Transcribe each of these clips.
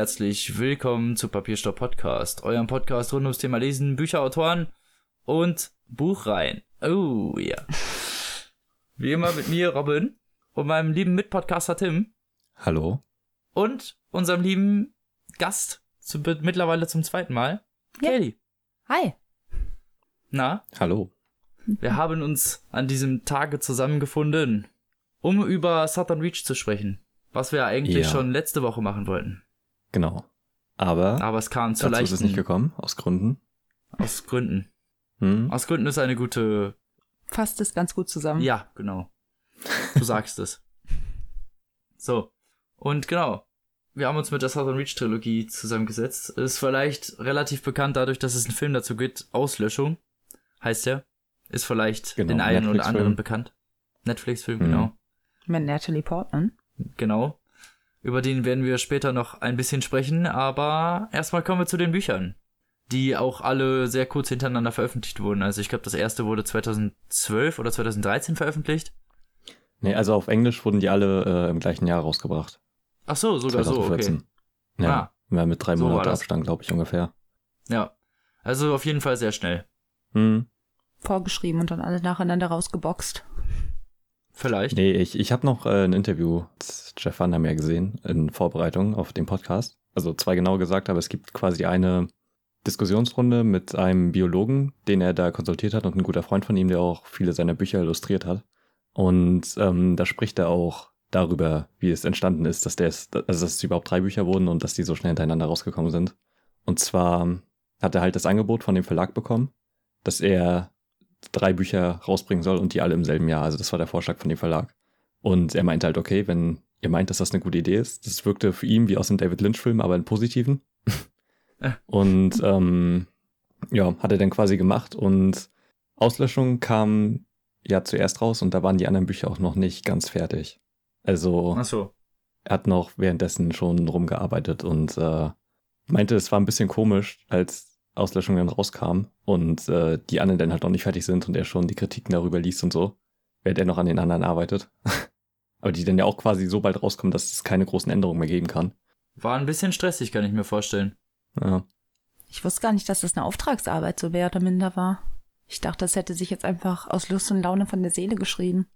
Herzlich willkommen zu Papierstopp Podcast, eurem Podcast rund ums Thema Lesen, Bücher, Autoren und Buchreihen. Oh ja. Wie immer mit mir, Robin, und meinem lieben Mitpodcaster Tim. Hallo. Und unserem lieben Gast, zu, mittlerweile zum zweiten Mal, ja. Kelly. Hi. Na? Hallo. Wir haben uns an diesem Tage zusammengefunden, um über Southern Reach zu sprechen. Was wir eigentlich ja. schon letzte Woche machen wollten. Genau. Aber, Aber es kam zu dazu leichten. ist es nicht gekommen, aus Gründen. Aus Gründen. Hm? Aus Gründen ist eine gute. Fasst es ganz gut zusammen. Ja, genau. Du sagst es. So. Und genau. Wir haben uns mit der Southern Reach Trilogie zusammengesetzt. Ist vielleicht relativ bekannt dadurch, dass es einen Film dazu gibt. Auslöschung. Heißt der. Ist vielleicht Genau, den einen oder anderen bekannt. Netflix-Film, Mhm. genau. Mit Natalie Portman. Genau. Über den werden wir später noch ein bisschen sprechen, aber erstmal kommen wir zu den Büchern, die auch alle sehr kurz hintereinander veröffentlicht wurden. Also ich glaube, das erste wurde 2012 oder 2013 veröffentlicht. Nee, also auf Englisch wurden die alle äh, im gleichen Jahr rausgebracht. Ach so, sogar so, okay. 2014. Ja, Ah. ja, mit drei So war Monate das. Abstand, glaube ich, ungefähr. Ja. Also auf jeden Fall sehr schnell. Hm. Vorgeschrieben und dann alle nacheinander rausgeboxt. Vielleicht. Nee, ich, ich habe noch äh, ein Interview mit Jeff Vandermeer gesehen in Vorbereitung auf den Podcast. Also zwei genau gesagt, aber es gibt quasi eine Diskussionsrunde mit einem Biologen, den er da konsultiert hat und ein guter Freund von ihm, der auch viele seiner Bücher illustriert hat. Und ähm, da spricht er auch darüber, wie es entstanden ist, dass der es, also dass es überhaupt drei Bücher wurden und dass die so schnell hintereinander rausgekommen sind. Und zwar hat er halt das Angebot von dem Verlag bekommen, dass er drei Bücher rausbringen soll und die alle im selben Jahr. Also das war der Vorschlag von dem Verlag. Und er meinte halt, okay, wenn ihr meint, dass das eine gute Idee ist, das wirkte für ihn wie aus dem David Lynch-Film, aber in positiven. Äh. und ähm, ja, hat er dann quasi gemacht und Auslöschung kam ja zuerst raus und da waren die anderen Bücher auch noch nicht ganz fertig. Also so. er hat noch währenddessen schon rumgearbeitet und äh, meinte, es war ein bisschen komisch, als Auslöschung dann rauskam und äh, die anderen dann halt noch nicht fertig sind und er schon die Kritiken darüber liest und so, während er noch an den anderen arbeitet. Aber die dann ja auch quasi so bald rauskommen, dass es keine großen Änderungen mehr geben kann. War ein bisschen stressig, kann ich mir vorstellen. Ja. Ich wusste gar nicht, dass das eine Auftragsarbeit so mehr oder minder war. Ich dachte, das hätte sich jetzt einfach aus Lust und Laune von der Seele geschrieben.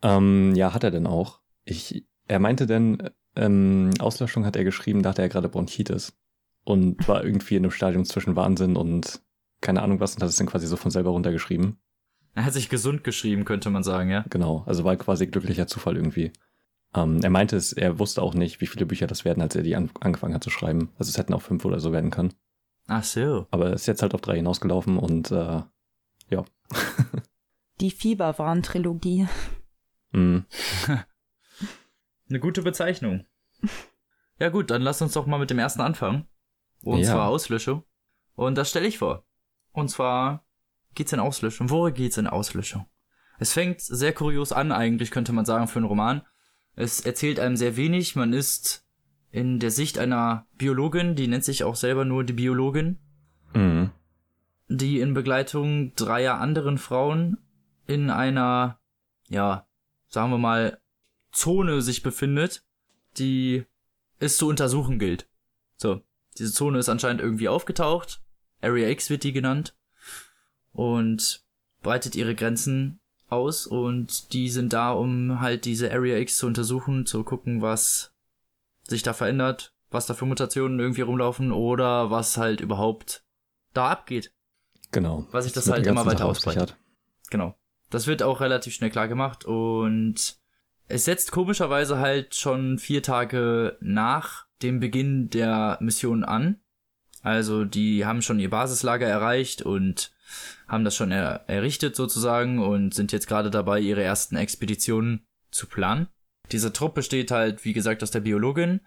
Ähm, ja, hat er denn auch. Ich, er meinte denn, ähm, Auslöschung hat er geschrieben, da hatte er gerade Bronchitis und war irgendwie in einem Stadium zwischen Wahnsinn und keine Ahnung was und hat es dann quasi so von selber runtergeschrieben. Er hat sich gesund geschrieben, könnte man sagen, ja. Genau, also war quasi glücklicher Zufall irgendwie. Ähm, er meinte es, er wusste auch nicht, wie viele Bücher das werden, als er die an, angefangen hat zu schreiben. Also es hätten auch fünf oder so werden können. Ach so. Aber es ist jetzt halt auf drei hinausgelaufen und äh, ja. Die Fieberwarn-Trilogie. Mm. Eine gute Bezeichnung. Ja gut, dann lass uns doch mal mit dem ersten anfangen. Und Ja. zwar Auslöschung. Und das stelle ich vor. Und zwar geht's in Auslöschung. Worum geht's in Auslöschung? Es fängt sehr kurios an, eigentlich könnte man sagen, für einen Roman. Es erzählt einem sehr wenig. Man ist in der Sicht einer Biologin, die nennt sich auch selber nur die Biologin, Mm. die in Begleitung dreier anderen Frauen in einer, ja, sagen wir mal, Zone sich befindet, die es zu untersuchen gilt. So, diese Zone ist anscheinend irgendwie aufgetaucht. Area X wird die genannt. Und breitet ihre Grenzen aus und die sind da, um halt diese Area X zu untersuchen, zu gucken, was sich da verändert, was da für Mutationen irgendwie rumlaufen oder was halt überhaupt da abgeht. Genau. Was sich das mit halt immer weiter ausbreitet. Genau. Das wird auch relativ schnell klar gemacht und es setzt komischerweise halt schon vier Tage nach dem Beginn der Mission an. Also die haben schon ihr Basislager erreicht und haben das schon er errichtet sozusagen und sind jetzt gerade dabei, ihre ersten Expeditionen zu planen. Diese Truppe besteht halt, wie gesagt, aus der Biologin,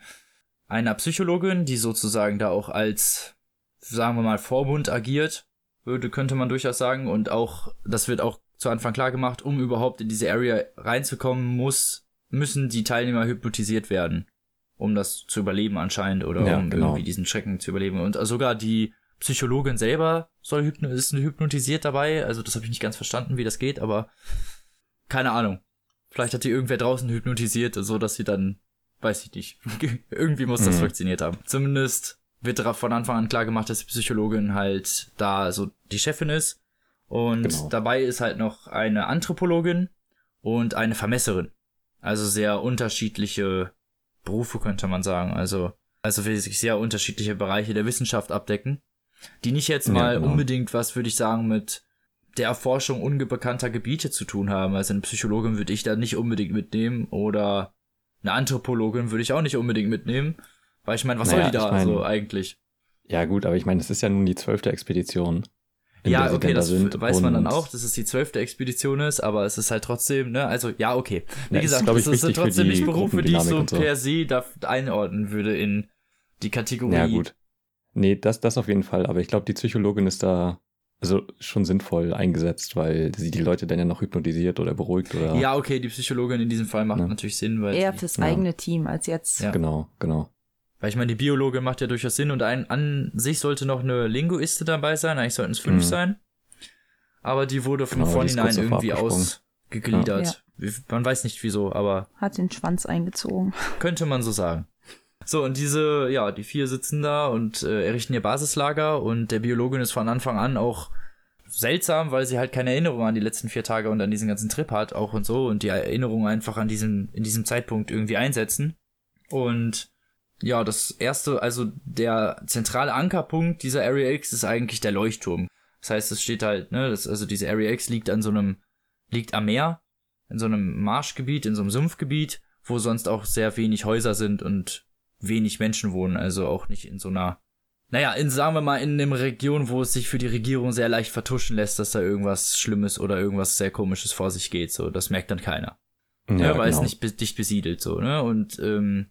einer Psychologin, die sozusagen da auch als, sagen wir mal, Vorbund agiert, würde, könnte man durchaus sagen. Und auch, das wird auch zu Anfang klar gemacht, um überhaupt in diese Area reinzukommen, muss, müssen die Teilnehmer hypnotisiert werden. Um das zu überleben anscheinend oder Ja, um genau. irgendwie diesen Schrecken zu überleben. Und sogar die Psychologin selber soll hypno ist hypnotisiert dabei. Also das habe ich nicht ganz verstanden, wie das geht, aber keine Ahnung. Vielleicht hat die irgendwer draußen hypnotisiert, so dass sie dann weiß ich nicht. Irgendwie muss das Mhm. funktioniert haben. Zumindest wird darauf von Anfang an klar gemacht, dass die Psychologin halt da so die Chefin ist. Und Genau. dabei ist halt noch eine Anthropologin und eine Vermesserin. Also sehr unterschiedliche Berufe, könnte man sagen. Also, also wirklich sehr unterschiedliche Bereiche der Wissenschaft abdecken. Die nicht jetzt Ja, mal genau. unbedingt was, würde ich sagen, mit der Erforschung unbekannter Gebiete zu tun haben. Also eine Psychologin würde ich da nicht unbedingt mitnehmen oder eine Anthropologin würde ich auch nicht unbedingt mitnehmen. Weil ich meine, was Naja, soll die da ich mein- so eigentlich? Ja, gut, aber ich meine, es ist ja nun die zwölfte Expedition. Ja, okay, das sind weiß man dann auch, dass es die zwölfte Expedition ist, aber es ist halt trotzdem, ne, also ja, okay. Wie Ja, ist, gesagt, es für trotzdem nicht Berufe, die ich so so. per se da einordnen würde in die Kategorie. Ja, gut. Nee, das, das auf jeden Fall. Aber ich glaube, die Psychologin ist da also schon sinnvoll eingesetzt, weil sie die Leute dann ja noch hypnotisiert oder beruhigt oder. Ja, okay, die Psychologin in diesem Fall macht Ja. natürlich Sinn, weil, Eher fürs Ja. eigene Team als jetzt. Ja. Genau, genau. Weil ich meine, die Biologin macht ja durchaus Sinn und ein, an sich sollte noch eine Linguiste dabei sein, eigentlich sollten es fünf Mhm. sein. Aber die wurde von Genau, vornherein irgendwie ausgegliedert. Man weiß nicht wieso, aber Hat den Schwanz eingezogen. Könnte man so sagen. So, und diese, ja, die vier sitzen da und äh, errichten ihr Basislager und der Biologin ist von Anfang an auch seltsam, weil sie halt keine Erinnerung an die letzten vier Tage und an diesen ganzen Trip hat, auch und so, und die Erinnerungen einfach an diesem, in diesem Zeitpunkt irgendwie einsetzen. Und ja, das erste, also der zentrale Ankerpunkt dieser Area X ist eigentlich der Leuchtturm. Das heißt, es steht halt, ne, das, also diese Area X liegt an so einem, liegt am Meer, in so einem Marschgebiet, in so einem Sumpfgebiet, wo sonst auch sehr wenig Häuser sind und wenig Menschen wohnen, also auch nicht in so einer, naja, in, sagen wir mal, in einer Region, wo es sich für die Regierung sehr leicht vertuschen lässt, dass da irgendwas Schlimmes oder irgendwas sehr Komisches vor sich geht, so, das merkt dann keiner. Ja, Ja, weil es genau. nicht be dicht besiedelt, so, ne, und, ähm,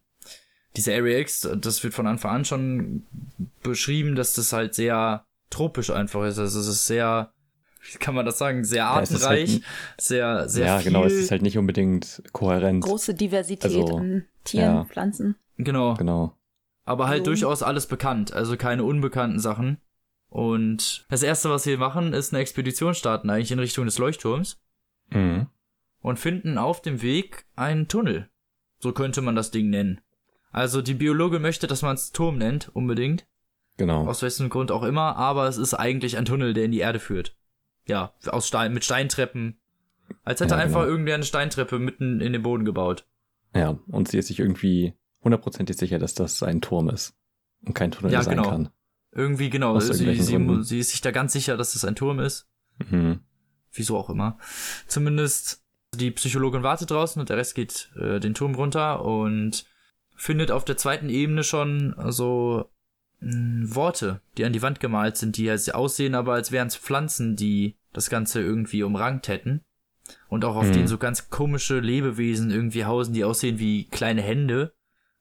diese Area X, das wird von Anfang an schon beschrieben, dass das halt sehr tropisch einfach ist, also es ist sehr, wie kann man das sagen, sehr Ja, halt artenreich, n- sehr, sehr ja, viel. genau, es ist halt nicht unbedingt kohärent. Große Diversität Also, an Tieren, ja. Pflanzen. genau. Genau. Aber halt So. durchaus alles bekannt, also keine unbekannten Sachen. Und das erste, was wir machen, ist eine Expedition starten, eigentlich in Richtung des Leuchtturms Mhm. und finden auf dem Weg einen Tunnel. So könnte man das Ding nennen. Also die Biologe möchte, dass man es Turm nennt, unbedingt. Genau. Aus welchem Grund auch immer, aber es ist eigentlich ein Tunnel, der in die Erde führt. Ja, aus Stein, mit Steintreppen. Als hätte Ja, einfach genau. irgendwer eine Steintreppe mitten in den Boden gebaut. Ja, und sie ist sich irgendwie hundertprozentig sicher, dass das ein Turm ist und kein Tunnel Ja, sein genau. kann. Irgendwie, genau. Aus Sie, sie, sie ist sich da ganz sicher, dass es ein Turm ist. Mhm. wieso auch immer. Zumindest die Psychologin wartet draußen und der Rest geht äh, den Turm runter und findet auf der zweiten Ebene schon so mh, Worte, die an die Wand gemalt sind, die ja aussehen, aber als wären es Pflanzen, die das Ganze irgendwie umrankt hätten. Und auch auf Mhm. denen so ganz komische Lebewesen irgendwie hausen, die aussehen wie kleine Hände.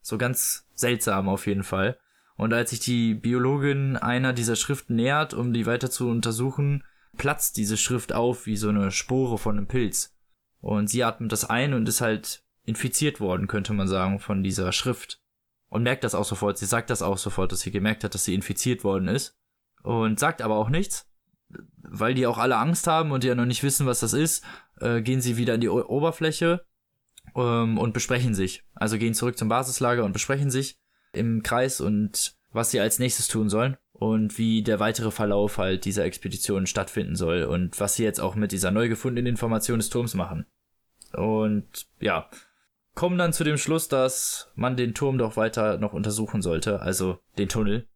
So ganz seltsam auf jeden Fall. Und als sich die Biologin einer dieser Schriften nähert, um die weiter zu untersuchen, platzt diese Schrift auf wie so eine Spore von einem Pilz. Und sie atmet das ein und ist halt infiziert worden, könnte man sagen, von dieser Schrift. Und merkt das auch sofort. Sie sagt das auch sofort, dass sie gemerkt hat, dass sie infiziert worden ist. Und sagt aber auch nichts. Weil die auch alle Angst haben und die ja noch nicht wissen, was das ist, äh, gehen sie wieder an die o Oberfläche ähm, und besprechen sich. Also gehen zurück zum Basislager und besprechen sich im Kreis und was sie als nächstes tun sollen und wie der weitere Verlauf halt dieser Expedition stattfinden soll und was sie jetzt auch mit dieser neu gefundenen Information des Turms machen. Und ja, kommen dann zu dem Schluss, dass man den Turm doch weiter noch untersuchen sollte, also den Tunnel.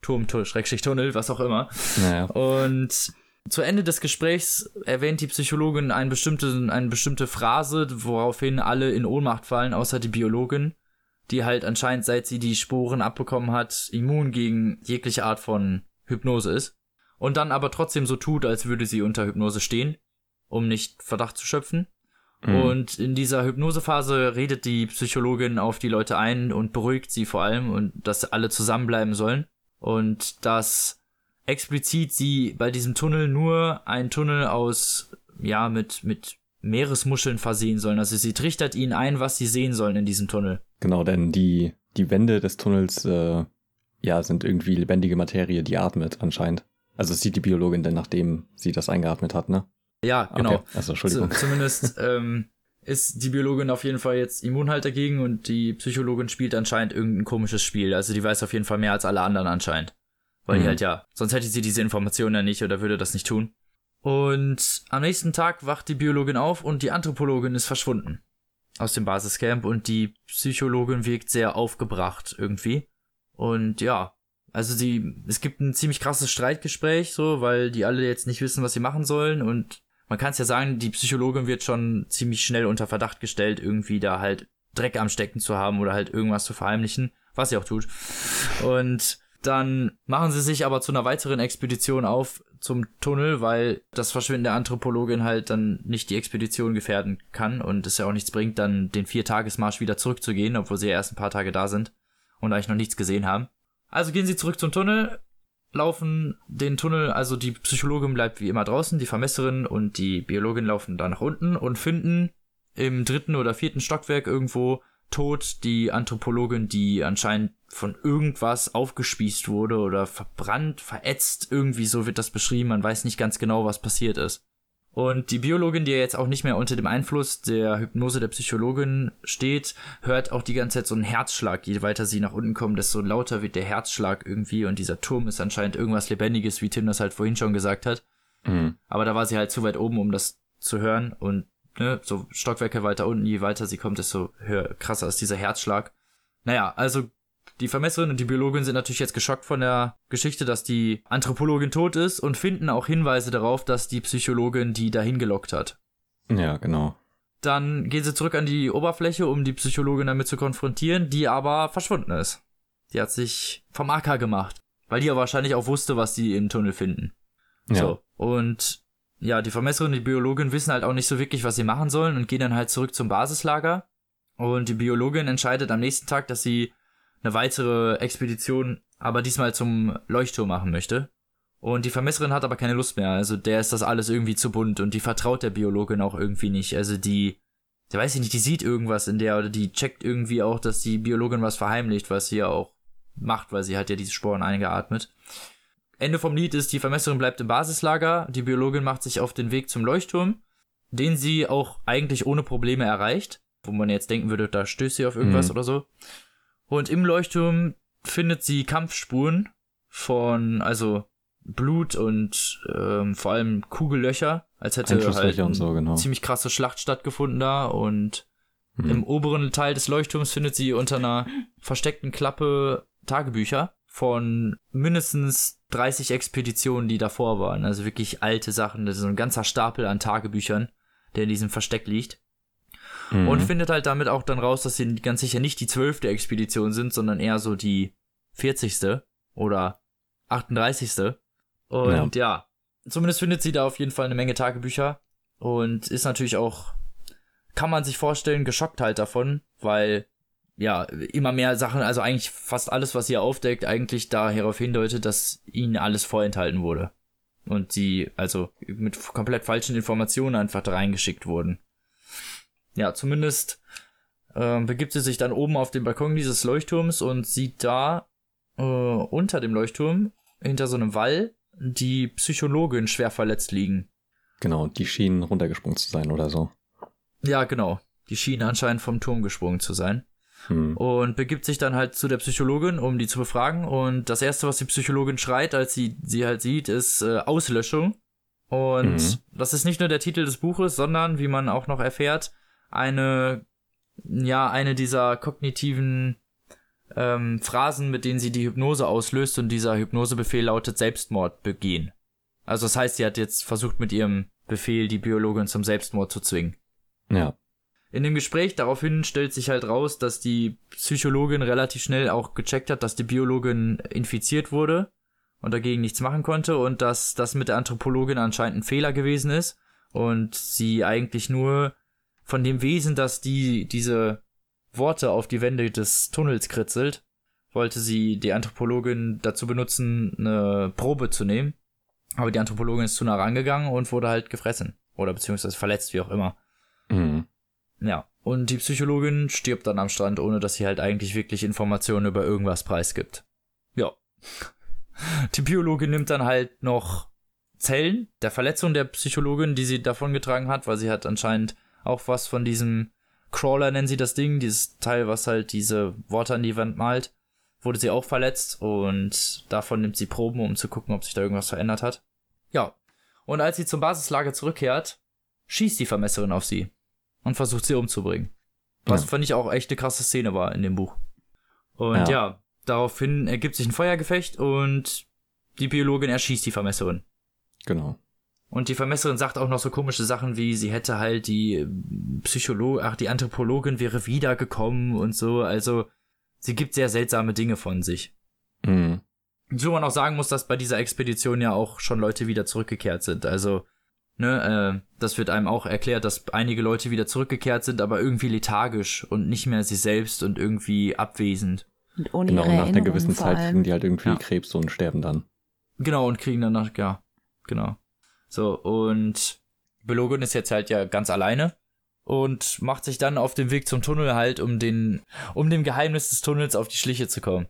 Turm, Tunnel, Schrägstrich Tunnel, was auch immer. Naja. Und zu Ende des Gesprächs erwähnt die Psychologin eine bestimmte, eine bestimmte Phrase, woraufhin alle in Ohnmacht fallen, außer die Biologin, die halt anscheinend, seit sie die Sporen abbekommen hat, immun gegen jegliche Art von Hypnose ist. Und dann aber trotzdem so tut, als würde sie unter Hypnose stehen, um nicht Verdacht zu schöpfen. Mhm. Und in dieser Hypnosephase redet die Psychologin auf die Leute ein und beruhigt sie vor allem und dass alle zusammenbleiben sollen. Und dass explizit sie bei diesem Tunnel nur ein Tunnel aus, ja, mit, mit Meeresmuscheln versehen sollen. Also sie trichtert ihnen ein, was sie sehen sollen in diesem Tunnel. Genau, denn die, die Wände des Tunnels, äh, ja, sind irgendwie lebendige Materie, die atmet anscheinend. Also sieht die Biologin denn, nachdem sie das eingeatmet hat, ne? Ja, genau. Okay. Also, Entschuldigung. Z zumindest ähm, ist die Biologin auf jeden Fall jetzt immun halt dagegen und die Psychologin spielt anscheinend irgendein komisches Spiel. Also die weiß auf jeden Fall mehr als alle anderen anscheinend. Weil Mhm. die halt ja, sonst hätte sie diese Informationen ja nicht oder würde das nicht tun. Und am nächsten Tag wacht die Biologin auf und die Anthropologin ist verschwunden aus dem Basiscamp und die Psychologin wirkt sehr aufgebracht irgendwie. Und ja, also sie, es gibt ein ziemlich krasses Streitgespräch so, weil die alle jetzt nicht wissen, was sie machen sollen und man kann es ja sagen, die Psychologin wird schon ziemlich schnell unter Verdacht gestellt, irgendwie da halt Dreck am Stecken zu haben oder halt irgendwas zu verheimlichen, was sie auch tut. Und dann machen sie sich aber zu einer weiteren Expedition auf zum Tunnel, weil das Verschwinden der Anthropologin halt dann nicht die Expedition gefährden kann und es ja auch nichts bringt, dann den Viertagesmarsch wieder zurückzugehen, obwohl sie ja erst ein paar Tage da sind und eigentlich noch nichts gesehen haben. Also gehen sie zurück zum Tunnel, laufen den Tunnel, also die Psychologin bleibt wie immer draußen, die Vermesserin und die Biologin laufen da nach unten und finden im dritten oder vierten Stockwerk irgendwo tot die Anthropologin, die anscheinend von irgendwas aufgespießt wurde oder verbrannt, verätzt, irgendwie so wird das beschrieben, man weiß nicht ganz genau, was passiert ist. Und die Biologin, die ja jetzt auch nicht mehr unter dem Einfluss der Hypnose der Psychologin steht, hört auch die ganze Zeit so einen Herzschlag. Je weiter sie nach unten kommen, desto lauter wird der Herzschlag irgendwie und dieser Turm ist anscheinend irgendwas Lebendiges, wie Tim das halt vorhin schon gesagt hat. Mhm. Aber da war sie halt zu weit oben, um das zu hören und ne, so Stockwerke weiter unten, je weiter sie kommt, desto höher, krasser ist dieser Herzschlag. Naja, also die Vermesserin und die Biologin sind natürlich jetzt geschockt von der Geschichte, dass die Anthropologin tot ist und finden auch Hinweise darauf, dass die Psychologin die dahin gelockt hat. Ja, genau. Dann gehen sie zurück an die Oberfläche, um die Psychologin damit zu konfrontieren, die aber verschwunden ist. Die hat sich vom Acker gemacht, weil die ja wahrscheinlich auch wusste, was die im Tunnel finden. Ja. So. Und ja, die Vermesserin und die Biologin wissen halt auch nicht so wirklich, was sie machen sollen und gehen dann halt zurück zum Basislager. Und die Biologin entscheidet am nächsten Tag, dass sie eine weitere Expedition, aber diesmal zum Leuchtturm machen möchte. Und die Vermesserin hat aber keine Lust mehr. Also der ist das alles irgendwie zu bunt und die vertraut der Biologin auch irgendwie nicht. Also die, der weiß ich nicht, die sieht irgendwas in der oder die checkt irgendwie auch, dass die Biologin was verheimlicht, was sie ja auch macht, weil sie hat ja diese Sporen eingeatmet. Ende vom Lied ist, die Vermesserin bleibt im Basislager, die Biologin macht sich auf den Weg zum Leuchtturm, den sie auch eigentlich ohne Probleme erreicht, wo man jetzt denken würde, da stößt sie auf irgendwas Mhm. oder so. Und im Leuchtturm findet sie Kampfspuren von, also Blut und ähm, vor allem Kugellöcher, als hätte halt und so, genau. ziemlich krasse Schlacht stattgefunden da und Mhm. im oberen Teil des Leuchtturms findet sie unter einer versteckten Klappe Tagebücher von mindestens 30 Expeditionen, die davor waren. Also wirklich alte Sachen. Das ist so ein ganzer Stapel an Tagebüchern, der in diesem Versteck liegt. Mhm. Und findet halt damit auch dann raus, dass sie ganz sicher nicht die zwölfte Expedition sind, sondern eher so die 40. oder 38. Und ja. zumindest findet sie da auf jeden Fall eine Menge Tagebücher und ist natürlich auch, kann man sich vorstellen, geschockt halt davon, weil ja, immer mehr Sachen, also eigentlich fast alles, was sie aufdeckt, eigentlich darauf hindeutet, dass ihnen alles vorenthalten wurde. Und sie also mit komplett falschen Informationen einfach da reingeschickt wurden. Ja, zumindest ähm, begibt sie sich dann oben auf den Balkon dieses Leuchtturms und sieht da äh, unter dem Leuchtturm, hinter so einem Wall, die Psychologin schwer verletzt liegen. Genau, die schienen runtergesprungen zu sein oder so. Ja, genau. Die schienen anscheinend vom Turm gesprungen zu sein. Hm. und begibt sich dann halt zu der Psychologin, um die zu befragen. Und das erste, was die Psychologin schreit, als sie sie halt sieht, ist äh, Auslöschung. Und Mhm. das ist nicht nur der Titel des Buches, sondern, wie man auch noch erfährt, eine, ja, eine dieser kognitiven ähm, Phrasen, mit denen sie die Hypnose auslöst. Und dieser Hypnosebefehl lautet Selbstmord begehen. Also das heißt, sie hat jetzt versucht, mit ihrem Befehl die Biologin zum Selbstmord zu zwingen. Ja. In dem Gespräch daraufhin stellt sich halt raus, dass die Psychologin relativ schnell auch gecheckt hat, dass die Biologin infiziert wurde und dagegen nichts machen konnte und dass das mit der Anthropologin anscheinend ein Fehler gewesen ist und sie eigentlich nur von dem Wesen, dass die diese Worte auf die Wände des Tunnels kritzelt, wollte sie die Anthropologin dazu benutzen, eine Probe zu nehmen. Aber die Anthropologin ist zu nah rangegangen und wurde halt gefressen. Oder beziehungsweise verletzt, wie auch immer. Mhm. Ja, und die Psychologin stirbt dann am Strand, ohne dass sie halt eigentlich wirklich Informationen über irgendwas preisgibt. Ja. Die Biologin nimmt dann halt noch Zellen der Verletzung der Psychologin, die sie davongetragen hat, weil sie hat anscheinend auch was von diesem Crawler nennen sie das Ding, dieses Teil, was halt diese Worte an die Wand malt, wurde sie auch verletzt und davon nimmt sie Proben, um zu gucken, ob sich da irgendwas verändert hat. Ja. Und als sie zum Basislager zurückkehrt, schießt die Vermesserin auf sie und versucht sie umzubringen. Was Ja. fand ich auch echt eine krasse Szene war in dem Buch. Und Ja. ja, daraufhin ergibt sich ein Feuergefecht und die Biologin erschießt die Vermesserin. Genau. Und die Vermesserin sagt auch noch so komische Sachen wie, sie hätte halt die Psycholo ach, die Anthropologin wäre wiedergekommen und so. Also, sie gibt sehr seltsame Dinge von sich. Mhm. So man auch sagen muss, dass bei dieser Expedition ja auch schon Leute wieder zurückgekehrt sind. Also, ne, äh, das wird einem auch erklärt, dass einige Leute wieder zurückgekehrt sind, aber irgendwie lethargisch und nicht mehr sie selbst und irgendwie abwesend. Und ohne Genau, nach einer gewissen Zeit kriegen die halt irgendwie Ja. Krebs und sterben dann. Genau, und kriegen danach, ja, genau. So, und Belogun ist jetzt halt ja ganz alleine und macht sich dann auf den Weg zum Tunnel halt, um den, um dem Geheimnis des Tunnels auf die Schliche zu kommen.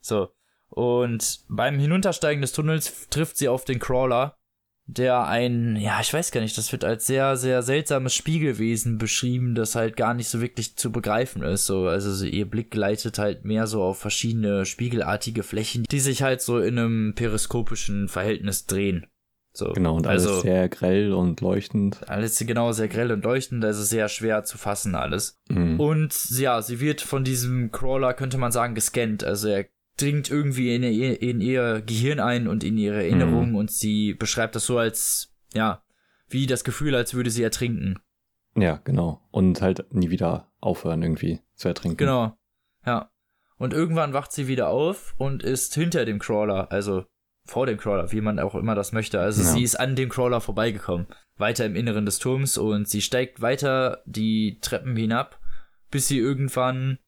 So. Und beim Hinuntersteigen des Tunnels trifft sie auf den Crawler, der ein, ja, ich weiß gar nicht, das wird als sehr, sehr seltsames Spiegelwesen beschrieben, das halt gar nicht so wirklich zu begreifen ist. So, also so ihr Blick gleitet halt mehr so auf verschiedene spiegelartige Flächen, die sich halt so in einem periskopischen Verhältnis drehen. So, Genau, und alles also, sehr grell und leuchtend. alles genau sehr grell und leuchtend, also sehr schwer zu fassen alles. Mhm. Und ja, sie wird von diesem Crawler, könnte man sagen, gescannt. Also er dringt irgendwie in ihr, in ihr Gehirn ein und in ihre Erinnerungen Mhm. und sie beschreibt das so als, ja, wie das Gefühl, als würde sie ertrinken. Ja, genau. Und halt nie wieder aufhören irgendwie zu ertrinken. Genau. Ja. Und irgendwann wacht sie wieder auf und ist hinter dem Crawler, also vor dem Crawler, wie man auch immer das möchte. Also Ja. sie ist an dem Crawler vorbeigekommen, weiter im Inneren des Turms und sie steigt weiter die Treppen hinab, bis sie irgendwann,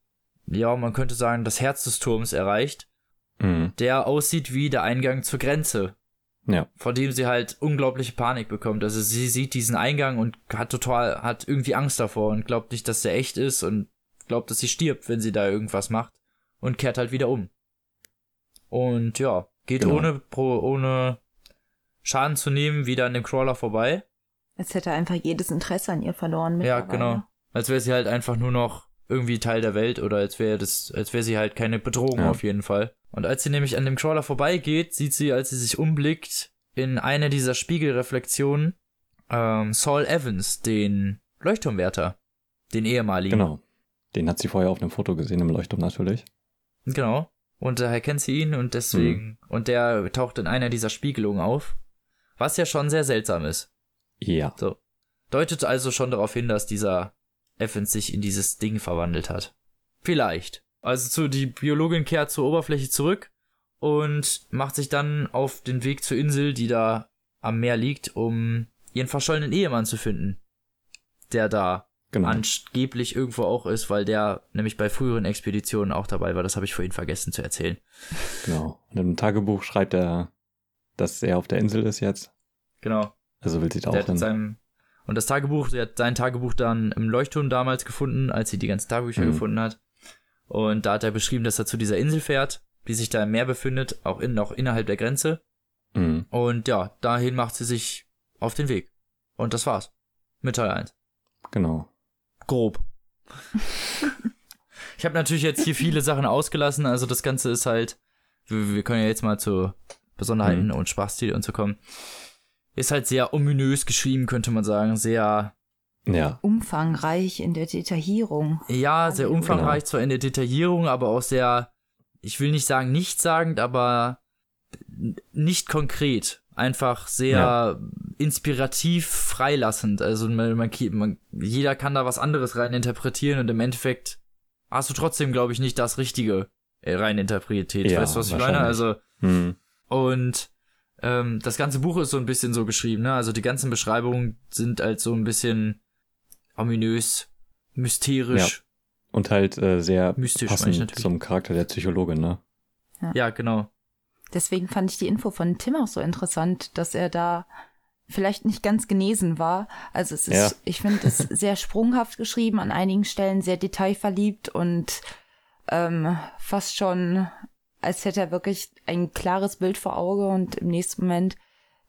ja, man könnte sagen, das Herz des Turms erreicht, Mhm. der aussieht wie der Eingang zur Grenze, Ja, vor dem sie halt unglaubliche Panik bekommt. Also sie sieht diesen Eingang und hat total, hat irgendwie Angst davor und glaubt nicht, dass der echt ist und glaubt, dass sie stirbt, wenn sie da irgendwas macht und kehrt halt wieder um. Und ja, geht Genau. ohne, pro, ohne Schaden zu nehmen wieder an dem Crawler vorbei. Als hätte er einfach jedes Interesse an ihr verloren. Ja, genau. Als wäre sie halt einfach nur noch irgendwie Teil der Welt oder als wäre das, als wäre sie halt keine Bedrohung Ja. auf jeden Fall. Und als sie nämlich an dem Crawler vorbeigeht, sieht sie, als sie sich umblickt, in einer dieser Spiegelreflexionen ähm, Saul Evans, den Leuchtturmwärter, den ehemaligen. genau. Den hat sie vorher auf einem Foto gesehen im Leuchtturm natürlich. Genau. Und daher kennt sie ihn und deswegen, und der taucht in einer dieser Spiegelungen auf, was ja schon sehr seltsam ist. Ja, So. Deutet also schon darauf hin, dass dieser Evans sich in dieses Ding verwandelt hat. Vielleicht. Also zu, die Biologin kehrt zur Oberfläche zurück und macht sich dann auf den Weg zur Insel, die da am Meer liegt, um ihren verschollenen Ehemann zu finden. Der da genau. angeblich irgendwo auch ist, weil der nämlich bei früheren Expeditionen auch dabei war. Das habe ich vorhin vergessen zu erzählen. genau. Und im Tagebuch schreibt er, dass er auf der Insel ist jetzt. Genau. Also will sie da Der auch hin. seinem und das Tagebuch, sie hat sein Tagebuch dann im Leuchtturm damals gefunden, als sie die ganzen Tagebücher Mhm. gefunden hat. Und da hat er beschrieben, dass er zu dieser Insel fährt, die sich da im Meer befindet, auch in, auch innerhalb der Grenze. Mhm. Und ja, dahin macht sie sich auf den Weg. Und das war's. Mit Teil 1. Genau. Grob. ich habe natürlich jetzt hier viele Sachen ausgelassen, also das Ganze ist halt, wir, wir können ja jetzt mal zu Besonderheiten Mhm. und Sprachstil und so kommen. Ist halt sehr ominös geschrieben, könnte man sagen. Sehr Ja, Umfangreich in der Detaillierung. Ja, sehr Genau. umfangreich zwar in der Detaillierung, aber auch sehr, ich will nicht sagen nichtssagend, aber nicht konkret. Einfach sehr Ja. Inspirativ freilassend. Also man, man, man, jeder kann da was anderes rein interpretieren und im Endeffekt hast du trotzdem, glaube ich, nicht das Richtige äh, rein interpretiert. Ja, weißt du, was ich meine? Also, mhm. und ähm, das ganze Buch ist so ein bisschen so geschrieben, ne? Also die ganzen Beschreibungen sind halt so ein bisschen ominös, mysterisch. und halt äh, sehr Mystisch, passend zum Charakter der Psychologin, ne? Ja, genau. Deswegen fand ich die Info von Tim auch so interessant, dass er da vielleicht nicht ganz genesen war. Also es ist, Ja. ich finde es sehr sprunghaft geschrieben, an einigen Stellen sehr detailverliebt und ähm, fast schon, als hätte er wirklich ein klares Bild vor Auge und im nächsten Moment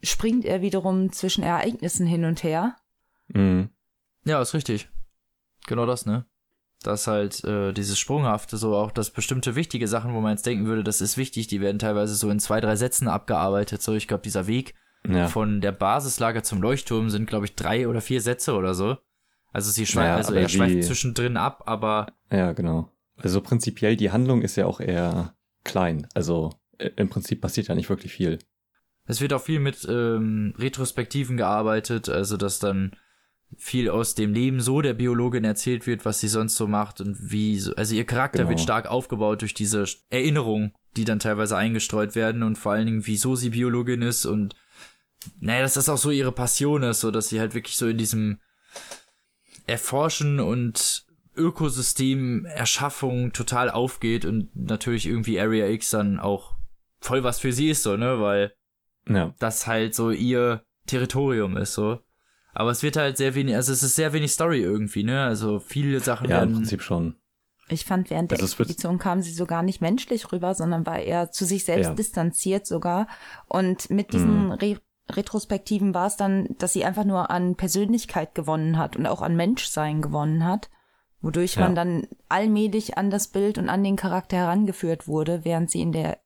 springt er wiederum zwischen Ereignissen hin und her. Mhm. Ja, ist richtig. Genau das, ne? dass halt äh, dieses Sprunghafte, so auch das bestimmte wichtige Sachen, wo man jetzt denken würde, das ist wichtig, die werden teilweise so in zwei, drei Sätzen abgearbeitet. So, ich glaube, dieser Weg ja. von der Basislager zum Leuchtturm sind, glaube ich, drei oder vier Sätze oder so. Also sie schweift, ja, also er schweift zwischendrin ab, aber. Ja, genau. Also prinzipiell, die Handlung ist ja auch eher klein. Also im Prinzip passiert ja nicht wirklich viel. Es wird auch viel mit ähm, Retrospektiven gearbeitet, also dass dann viel aus dem Leben so der Biologin erzählt wird, was sie sonst so macht und wie, so, also ihr Charakter genau. wird stark aufgebaut durch diese Erinnerungen, die dann teilweise eingestreut werden und vor allen Dingen, wieso sie Biologin ist und naja, dass das auch so ihre Passion ist, so dass sie halt wirklich so in diesem Erforschen und Ökosystem Erschaffung total aufgeht und natürlich irgendwie Area X dann auch voll was für sie ist, so, ne, weil ja. das halt so ihr Territorium ist, so. Aber es wird halt sehr wenig, also es ist sehr wenig Story irgendwie, ne? Also viele Sachen ja, werden. im Prinzip schon. Ich fand, während der also Expedition kam sie so gar nicht menschlich rüber, sondern war eher zu sich selbst ja. distanziert sogar. Und mit diesen mhm. Re Retrospektiven war es dann, dass sie einfach nur an Persönlichkeit gewonnen hat und auch an Menschsein gewonnen hat, wodurch ja. man dann allmählich an das Bild und an den Charakter herangeführt wurde, während sie in der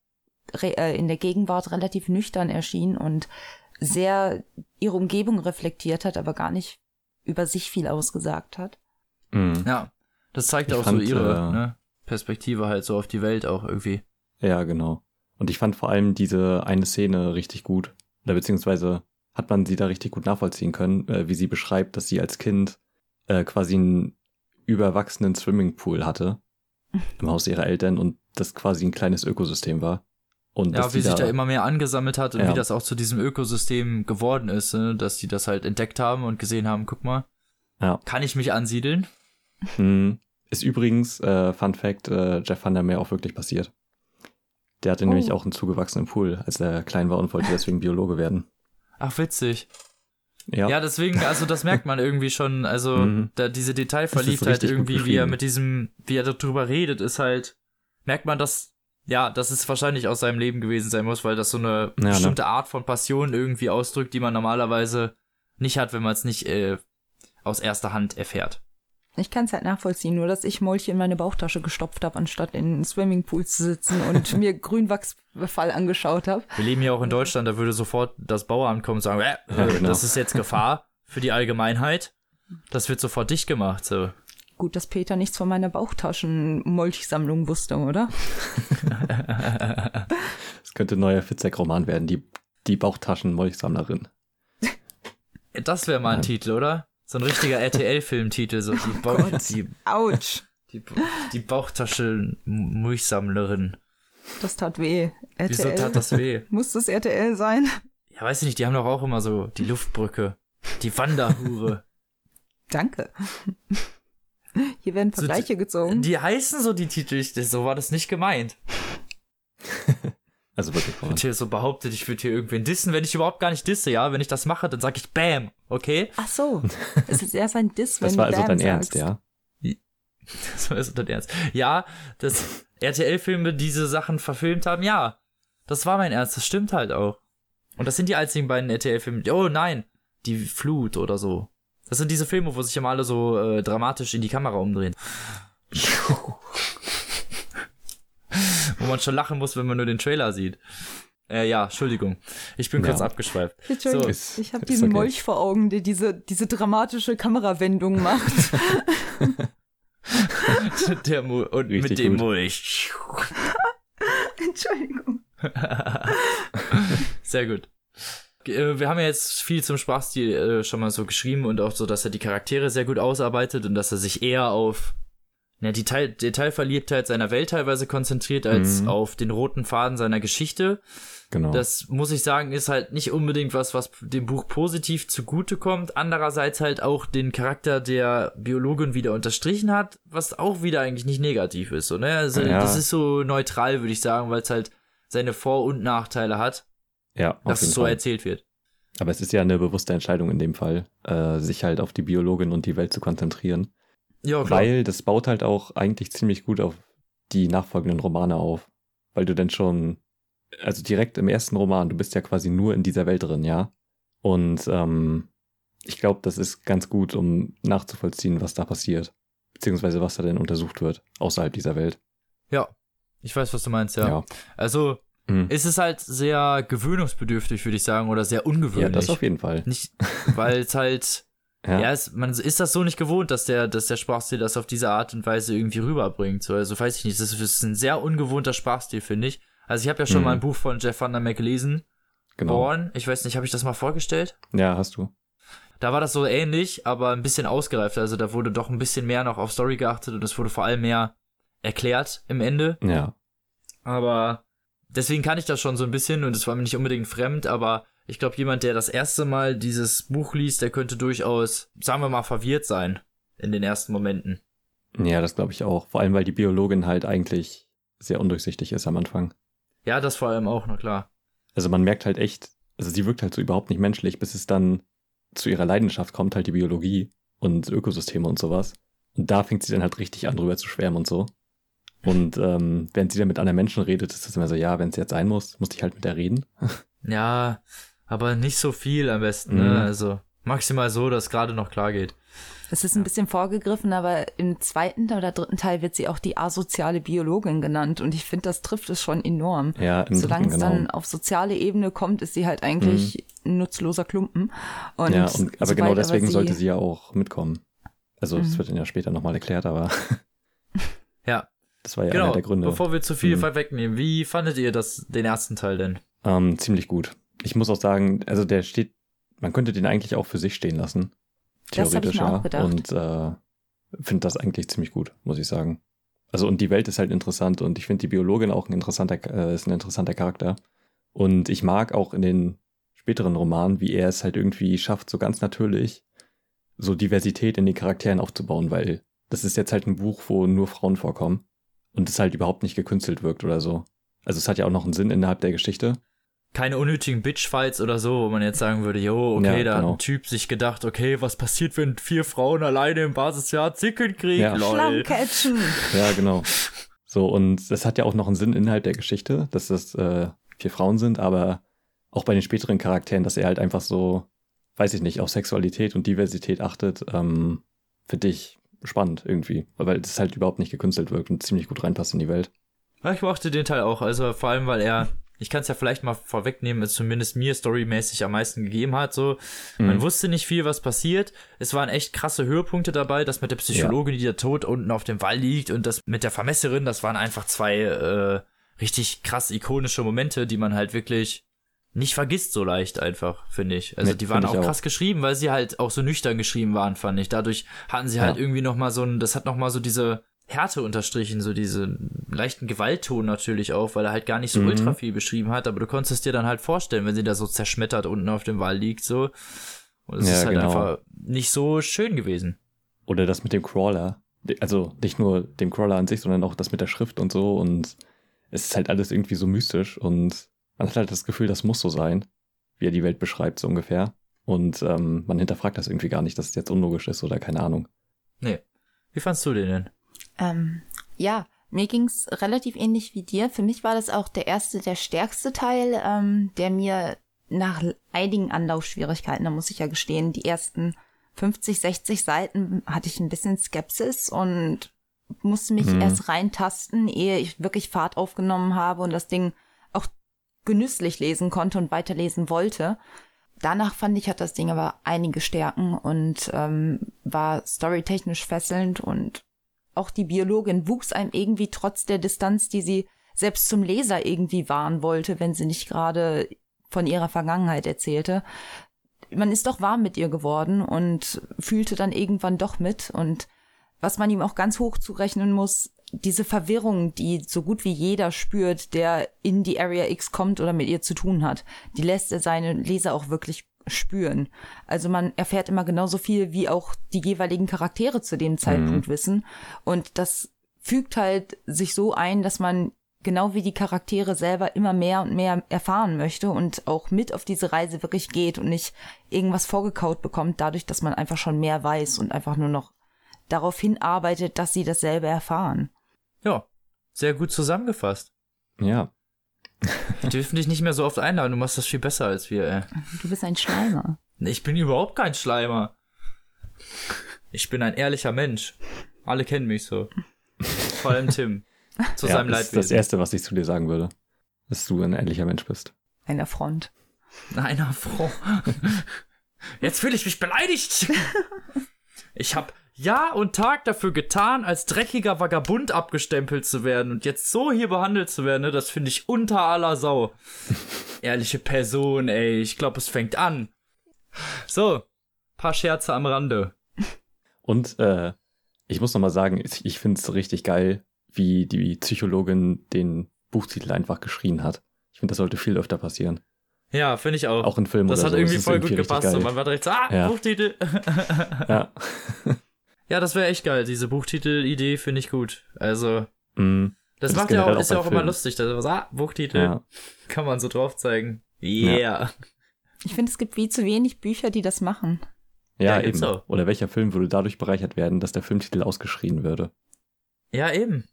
äh, in der Gegenwart relativ nüchtern erschien und sehr ihre Umgebung reflektiert hat, aber gar nicht über sich viel ausgesagt hat. Mhm. Ja, das zeigt ich auch fand, so ihre äh, ne, Perspektive halt so auf die Welt auch irgendwie. Ja, genau. Und ich fand vor allem diese eine Szene richtig gut. Oder beziehungsweise hat man sie da richtig gut nachvollziehen können, äh, wie sie beschreibt, dass sie als Kind äh, quasi einen überwachsenen Swimmingpool hatte im Haus ihrer Eltern und das quasi ein kleines Ökosystem war. Und ja, wie sich da, immer mehr angesammelt hat und ja. wie das auch zu diesem Ökosystem geworden ist, ne? dass die das halt entdeckt haben und gesehen haben, guck mal, ja. kann ich mich ansiedeln? Hm. Ist übrigens, äh, Fun Fact, äh, Jeff Van der Meer auch wirklich passiert. Der hatte oh. nämlich auch einen zugewachsenen Pool, als er klein war und wollte deswegen Biologe werden. Ach, witzig. Ja. ja, deswegen, also das merkt man irgendwie schon, also mhm. da diese Detailverliebtheit irgendwie, wie er mit diesem, wie er darüber redet, ist halt, merkt man, dass ja, dass es wahrscheinlich aus seinem Leben gewesen sein muss, weil das so eine ja, ne? bestimmte ne? Art von Passion irgendwie ausdrückt, die man normalerweise nicht hat, wenn man es nicht äh, aus erster Hand erfährt. Ich kann es halt nachvollziehen, nur dass ich Molche in meine Bauchtasche gestopft habe, anstatt in einen Swimmingpool zu sitzen und mir Grünwachsbefall angeschaut habe. Wir leben ja auch in Deutschland, da würde sofort das Bauamt kommen und sagen, äh, ja, genau. das ist jetzt Gefahr für die Allgemeinheit. Das wird sofort dicht gemacht. So. Gut, dass Peter nichts von meiner Bauchtaschen-Molchsammlung wusste, oder? das könnte ein neuer Fitzek-Roman werden, die, die Bauchtaschen-Molchsammlerin. Das wäre mal ein ja. Titel, oder? So ein richtiger RTL-Filmtitel, so die, Bauch, oh die, Autsch. die, die Bauchtasche-Mulchsammlerin. Das tat weh. RTL. Wieso tat das weh? Muss das RTL sein? Ja, weiß ich nicht, die haben doch auch immer so die Luftbrücke, die Wanderhure. Danke. Hier werden Vergleiche so, gezogen. Die heißen so die Titel, so war das nicht gemeint. also wirklich. Ich würde hier so behauptet, ich würde hier irgendwen dissen, wenn ich überhaupt gar nicht disse, ja. Wenn ich das mache, dann sage ich Bam, okay? Ach so. Es ist erst ein Diss, wenn Das war also dein Ernst, ja? Das war also dein Ernst. Ja, dass RTL-Filme diese Sachen verfilmt haben, ja. Das war mein Ernst, das stimmt halt auch. Und das sind die einzigen beiden RTL-Filme. Oh nein, die Flut oder so. Das sind diese Filme, wo sich immer alle so äh, dramatisch in die Kamera umdrehen. wo man schon lachen muss, wenn man nur den Trailer sieht. Äh, ja, Entschuldigung. Ich bin ja. kurz abgeschweift. Entschuldigung. So. Ich habe diesen okay. Molch vor Augen, der diese, diese dramatische Kamerawendung macht. der Mo und Richtig mit dem gut. Molch. Entschuldigung. Sehr gut. Äh, wir haben ja jetzt viel zum Sprachstil äh, schon mal so geschrieben und auch so, dass er die Charaktere sehr gut ausarbeitet und dass er sich eher auf ja, die Teil Detailverliebtheit seiner Welt teilweise konzentriert, als mhm. auf den roten Faden seiner Geschichte. Genau. Das muss ich sagen, ist halt nicht unbedingt was, was dem Buch positiv zugutekommt. Andererseits halt auch den Charakter der Biologin wieder unterstrichen hat, was auch wieder eigentlich nicht negativ ist. So, ne? Also, ja. Das ist so neutral, würde ich sagen, weil es halt seine Vor- und Nachteile hat. Ja, dass es so Fall. erzählt wird. Aber es ist ja eine bewusste Entscheidung in dem Fall, äh, sich halt auf die Biologin und die Welt zu konzentrieren. Ja, klar. Weil das baut halt auch eigentlich ziemlich gut auf die nachfolgenden Romane auf. Weil du denn schon, also direkt im ersten Roman, du bist ja quasi nur in dieser Welt drin, ja. Und ähm, ich glaube, das ist ganz gut, um nachzuvollziehen, was da passiert. Beziehungsweise was da denn untersucht wird, außerhalb dieser Welt. Ja, ich weiß, was du meinst, ja. ja. Also, mhm. ist es halt sehr gewöhnungsbedürftig, würde ich sagen, oder sehr ungewöhnlich. Ja, das auf jeden Fall. Nicht, weil es halt, ja, ja es, man ist das so nicht gewohnt, dass der, dass der Sprachstil das auf diese Art und Weise irgendwie rüberbringt. So, also weiß ich nicht, das ist ein sehr ungewohnter Sprachstil, finde ich. Also ich habe ja schon mhm. mal ein Buch von Jeff Van der Mac gelesen. Genau. Born, ich weiß nicht, habe ich das mal vorgestellt? Ja, hast du. Da war das so ähnlich, aber ein bisschen ausgereift. Also da wurde doch ein bisschen mehr noch auf Story geachtet und es wurde vor allem mehr erklärt im Ende. Ja. Aber deswegen kann ich das schon so ein bisschen und es war mir nicht unbedingt fremd, aber ich glaube, jemand, der das erste Mal dieses Buch liest, der könnte durchaus, sagen wir mal, verwirrt sein in den ersten Momenten. Ja, das glaube ich auch. Vor allem, weil die Biologin halt eigentlich sehr undurchsichtig ist am Anfang. Ja, das vor allem auch, na klar. Also man merkt halt echt, also sie wirkt halt so überhaupt nicht menschlich, bis es dann zu ihrer Leidenschaft kommt, halt die Biologie und Ökosysteme und sowas. Und da fängt sie dann halt richtig an, drüber zu schwärmen und so. Und ähm, während sie dann mit anderen Menschen redet, ist das immer so, ja, wenn es jetzt sein muss, muss ich halt mit der reden. ja, aber nicht so viel am besten, ne? Mhm. Also maximal so, dass gerade noch klar geht. Es ist ein bisschen vorgegriffen, aber im zweiten oder dritten Teil wird sie auch die asoziale Biologin genannt und ich finde, das trifft es schon enorm. Ja, im Solange es genau. dann auf soziale Ebene kommt, ist sie halt eigentlich mhm. ein nutzloser Klumpen. Und ja, und, aber genau deswegen aber sie, sollte sie ja auch mitkommen. Also, das mhm. wird dann ja später nochmal erklärt, aber. ja. Das war ja genau, einer der Gründe. Bevor wir zu viel mhm. vorwegnehmen, wie fandet ihr das, den ersten Teil denn? Ähm, ziemlich gut. Ich muss auch sagen, also der steht, man könnte den eigentlich auch für sich stehen lassen. Theoretisch, ja. Und äh, finde das eigentlich ziemlich gut, muss ich sagen. Also, und die Welt ist halt interessant und ich finde die Biologin auch ein interessanter, äh, ist ein interessanter Charakter. Und ich mag auch in den späteren Romanen, wie er es halt irgendwie schafft, so ganz natürlich so Diversität in den Charakteren aufzubauen, weil das ist jetzt halt ein Buch, wo nur Frauen vorkommen und es halt überhaupt nicht gekünstelt wirkt oder so. Also es hat ja auch noch einen Sinn innerhalb der Geschichte. Keine unnötigen Bitchfights oder so, wo man jetzt sagen würde, jo, okay, ja, da genau. hat ein Typ sich gedacht, okay, was passiert, wenn vier Frauen alleine im Basisjahr Zicken kriegen, ja. Schlammcatchen. Ja, genau. So, und das hat ja auch noch einen Sinn innerhalb der Geschichte, dass das äh, vier Frauen sind, aber auch bei den späteren Charakteren, dass er halt einfach so, weiß ich nicht, auf Sexualität und Diversität achtet, ähm, finde ich spannend irgendwie, weil es halt überhaupt nicht gekünstelt wirkt und ziemlich gut reinpasst in die Welt. Ja, ich mochte den Teil auch, also vor allem, weil er, ich kann es ja vielleicht mal vorwegnehmen, es zumindest mir storymäßig am meisten gegeben hat, so, mhm. man wusste nicht viel, was passiert, es waren echt krasse Höhepunkte dabei, das mit der Psychologin, ja. die da tot unten auf dem Wall liegt und das mit der Vermesserin, das waren einfach zwei, äh, richtig krass ikonische Momente, die man halt wirklich nicht vergisst so leicht einfach, finde ich. Also die waren auch, auch krass geschrieben, weil sie halt auch so nüchtern geschrieben waren, fand ich. Dadurch hatten sie halt irgendwie noch mal so ein, das hat noch mal so diese Härte unterstrichen, so diese leichten Gewaltton natürlich auch, weil er halt gar nicht so mhm. ultra viel beschrieben hat, aber du konntest es dir dann halt vorstellen, wenn sie da so zerschmettert unten auf dem Wall liegt, so. Und es ja, ist halt genau. einfach nicht so schön gewesen. Oder das mit dem Crawler. Also nicht nur dem Crawler an sich, sondern auch das mit der Schrift und so und es ist halt alles irgendwie so mystisch und man hat halt das Gefühl, das muss so sein, wie er die Welt beschreibt, so ungefähr. Und ähm, man hinterfragt das irgendwie gar nicht, dass es jetzt unlogisch ist oder keine Ahnung. Nee. Wie fandst du den denn? Ähm, ja, mir ging's relativ ähnlich wie dir. Für mich war das auch der erste, der stärkste Teil, ähm, der mir nach einigen Anlaufschwierigkeiten, da muss ich ja gestehen, die ersten 50, 60 Seiten hatte ich ein bisschen Skepsis und musste mich mhm. erst reintasten, ehe ich wirklich Fahrt aufgenommen habe und das Ding genüsslich lesen konnte und weiterlesen wollte. Danach fand ich, hat das Ding aber einige Stärken und ähm, war storytechnisch fesselnd und auch die Biologin wuchs einem irgendwie trotz der Distanz, die sie selbst zum Leser irgendwie wahren wollte, wenn sie nicht gerade von ihrer Vergangenheit erzählte. Man ist doch warm mit ihr geworden und fühlte dann irgendwann doch mit und was man ihm auch ganz hoch zurechnen muss, diese Verwirrung, die so gut wie jeder spürt, der in die Area X kommt oder mit ihr zu tun hat, die lässt er seine Leser auch wirklich spüren. Also man erfährt immer genauso viel, wie auch die jeweiligen Charaktere zu dem Zeitpunkt mhm. wissen. Und das fügt halt sich so ein, dass man genau wie die Charaktere selber immer mehr und mehr erfahren möchte und auch mit auf diese Reise wirklich geht und nicht irgendwas vorgekaut bekommt, dadurch, dass man einfach schon mehr weiß und einfach nur noch darauf hinarbeitet, dass sie dasselbe erfahren. Ja, sehr gut zusammengefasst. Ja. Wir dürfen dich nicht mehr so oft einladen, du machst das viel besser als wir, ey. Du bist ein Schleimer. Ich bin überhaupt kein Schleimer. Ich bin ein ehrlicher Mensch. Alle kennen mich so. Vor allem Tim. Zu ja, seinem das Leidwesen. Das ist das Erste, was ich zu dir sagen würde. Dass du ein ehrlicher Mensch bist. Ein Affront. Ein Affront. Jetzt fühle ich mich beleidigt. Ich habe Jahr und Tag dafür getan, als dreckiger Vagabund abgestempelt zu werden und jetzt so hier behandelt zu werden, ne, das finde ich unter aller Sau. Ehrliche Person, ey, ich glaube, es fängt an. So, paar Scherze am Rande. Und äh, ich muss noch mal sagen, ich, finde es richtig geil, wie die Psychologin den Buchtitel einfach geschrien hat. Ich finde, das sollte viel öfter passieren. Ja, finde ich auch. Auch in Filmen Das hat so. irgendwie voll irgendwie gut gepasst. Und man war direkt so, ah, ja. Buchtitel. ja. ja, das wäre echt geil. Diese Buchtitel-Idee finde ich gut. Also, mm. das, das macht ja auch, ist ja auch Film. immer lustig. Dass, ah, Buchtitel. Ja. Kann man so drauf zeigen. Yeah. Ja. Ich finde, es gibt wie zu wenig Bücher, die das machen. Ja, ja eben. Auch. Oder welcher Film würde dadurch bereichert werden, dass der Filmtitel ausgeschrien würde? Ja, eben.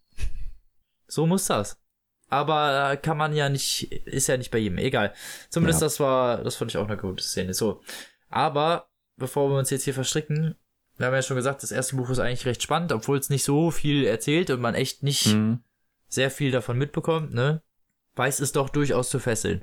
So muss das. Aber kann man ja nicht, ist ja nicht bei jedem. Egal. Zumindest ja. das war, das fand ich auch eine gute Szene. So. Aber, bevor wir uns jetzt hier verstricken, wir haben ja schon gesagt, das erste Buch ist eigentlich recht spannend, obwohl es nicht so viel erzählt und man echt nicht mhm. sehr viel davon mitbekommt, ne? Weiß es doch durchaus zu fesseln.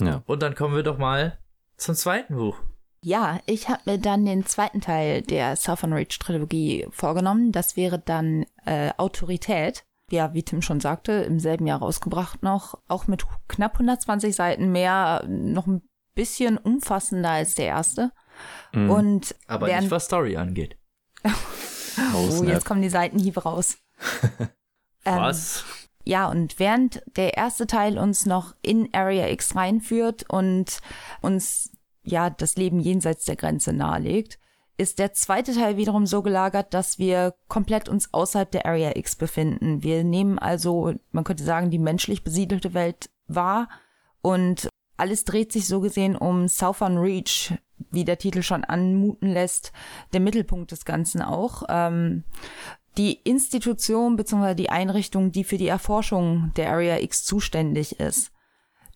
Ja. Und dann kommen wir doch mal zum zweiten Buch. Ja, ich habe mir dann den zweiten Teil der Southern Ridge Trilogie vorgenommen. Das wäre dann äh, Autorität. Ja, wie Tim schon sagte, im selben Jahr rausgebracht noch. Auch mit knapp 120 Seiten mehr, noch ein bisschen umfassender als der erste. Mhm. Und Aber während, nicht, was Story angeht. oh, jetzt kommen die Seitenhiebe raus. was? Ähm, ja, und während der erste Teil uns noch in Area X reinführt und uns ja das Leben jenseits der Grenze nahelegt, ist der zweite Teil wiederum so gelagert, dass wir komplett uns außerhalb der Area X befinden. Wir nehmen also, man könnte sagen, die menschlich besiedelte Welt wahr und alles dreht sich so gesehen um Southern Reach, wie der Titel schon anmuten lässt, der Mittelpunkt des Ganzen auch. Ähm, die Institution bzw. die Einrichtung, die für die Erforschung der Area X zuständig ist.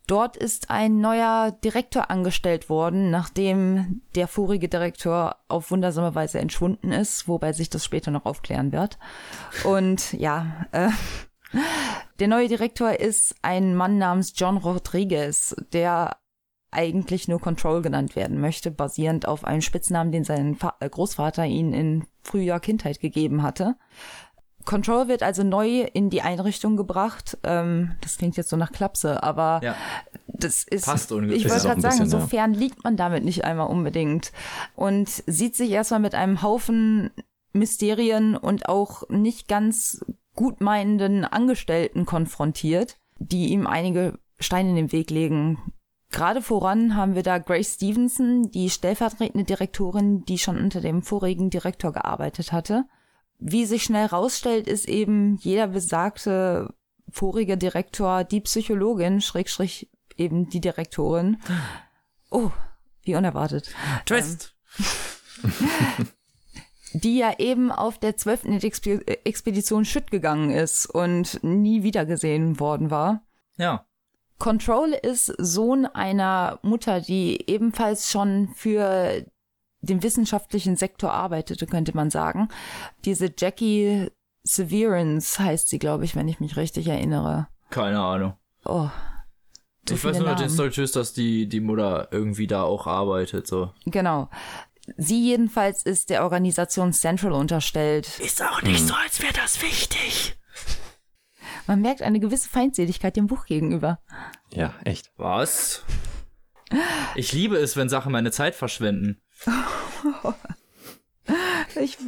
Dort ist ein neuer Direktor angestellt worden, nachdem der vorige Direktor auf wundersame Weise entschwunden ist, wobei sich das später noch aufklären wird. Und ja, äh, der neue Direktor ist ein Mann namens John Rodriguez, der eigentlich nur Control genannt werden möchte, basierend auf einem Spitznamen, den sein äh, Großvater ihn in früher Kindheit gegeben hatte. Control wird also neu in die Einrichtung gebracht. Ähm, das klingt jetzt so nach Klapse, aber ja. das ist. Passt ungefähr. Ich wollte gerade sagen, bisschen, sofern ja. liegt man damit nicht einmal unbedingt. Und sieht sich erstmal mit einem Haufen Mysterien und auch nicht ganz gutmeinenden Angestellten konfrontiert, die ihm einige Steine in den Weg legen. Gerade voran haben wir da Grace Stevenson, die stellvertretende Direktorin, die schon unter dem vorigen Direktor gearbeitet hatte. Wie sich schnell rausstellt, ist eben jeder besagte vorige Direktor die Psychologin, Schrägstrich eben die Direktorin. Oh, wie unerwartet. Twist! Ähm, die ja eben auf der zwölften Expedition Schütt gegangen ist und nie wiedergesehen worden war. Ja. Control ist Sohn einer Mutter, die ebenfalls schon für den wissenschaftlichen Sektor arbeitete, könnte man sagen. Diese Jackie Severance heißt sie, glaube ich, wenn ich mich richtig erinnere. Keine Ahnung. Oh. So ich weiß nur, den Story ist, dass die, die Mutter irgendwie da auch arbeitet, so. Genau. Sie jedenfalls ist der Organisation Central unterstellt. Ist auch nicht hm. so, als wäre das wichtig. Man merkt eine gewisse Feindseligkeit dem Buch gegenüber. Ja, echt. Was? Ich liebe es, wenn Sachen meine Zeit verschwenden. ich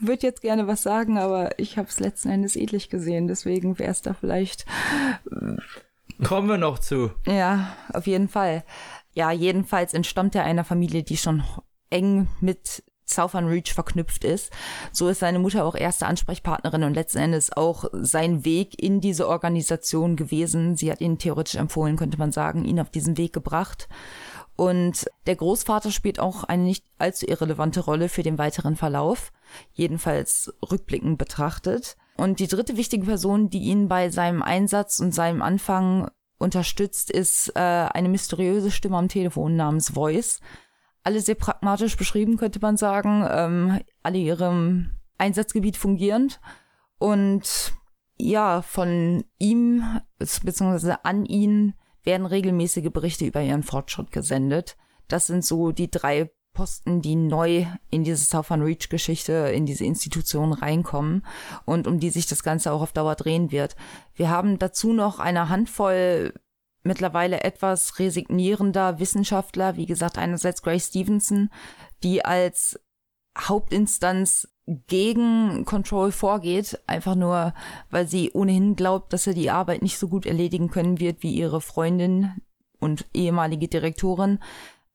würde jetzt gerne was sagen, aber ich habe es letzten Endes ähnlich gesehen, deswegen wäre es da vielleicht. Kommen wir noch zu. Ja, auf jeden Fall. Ja, jedenfalls entstammt er einer Familie, die schon eng mit Southern Reach verknüpft ist. So ist seine Mutter auch erste Ansprechpartnerin und letzten Endes auch sein Weg in diese Organisation gewesen. Sie hat ihn theoretisch empfohlen, könnte man sagen, ihn auf diesen Weg gebracht. Und der Großvater spielt auch eine nicht allzu irrelevante Rolle für den weiteren Verlauf, jedenfalls rückblickend betrachtet. Und die dritte wichtige Person, die ihn bei seinem Einsatz und seinem Anfang unterstützt, ist äh, eine mysteriöse Stimme am Telefon namens Voice, alle sehr pragmatisch beschrieben, könnte man sagen. Ähm, alle ihrem Einsatzgebiet fungierend. Und ja, von ihm beziehungsweise an ihn werden regelmäßige Berichte über ihren Fortschritt gesendet. Das sind so die drei Posten, die neu in diese Southern Reach Geschichte, in diese Institution reinkommen und um die sich das Ganze auch auf Dauer drehen wird. Wir haben dazu noch eine Handvoll mittlerweile etwas resignierender Wissenschaftler, wie gesagt, einerseits Grace Stevenson, die als Hauptinstanz gegen Control vorgeht, einfach nur, weil sie ohnehin glaubt, dass er die Arbeit nicht so gut erledigen können wird wie ihre Freundin und ehemalige Direktorin.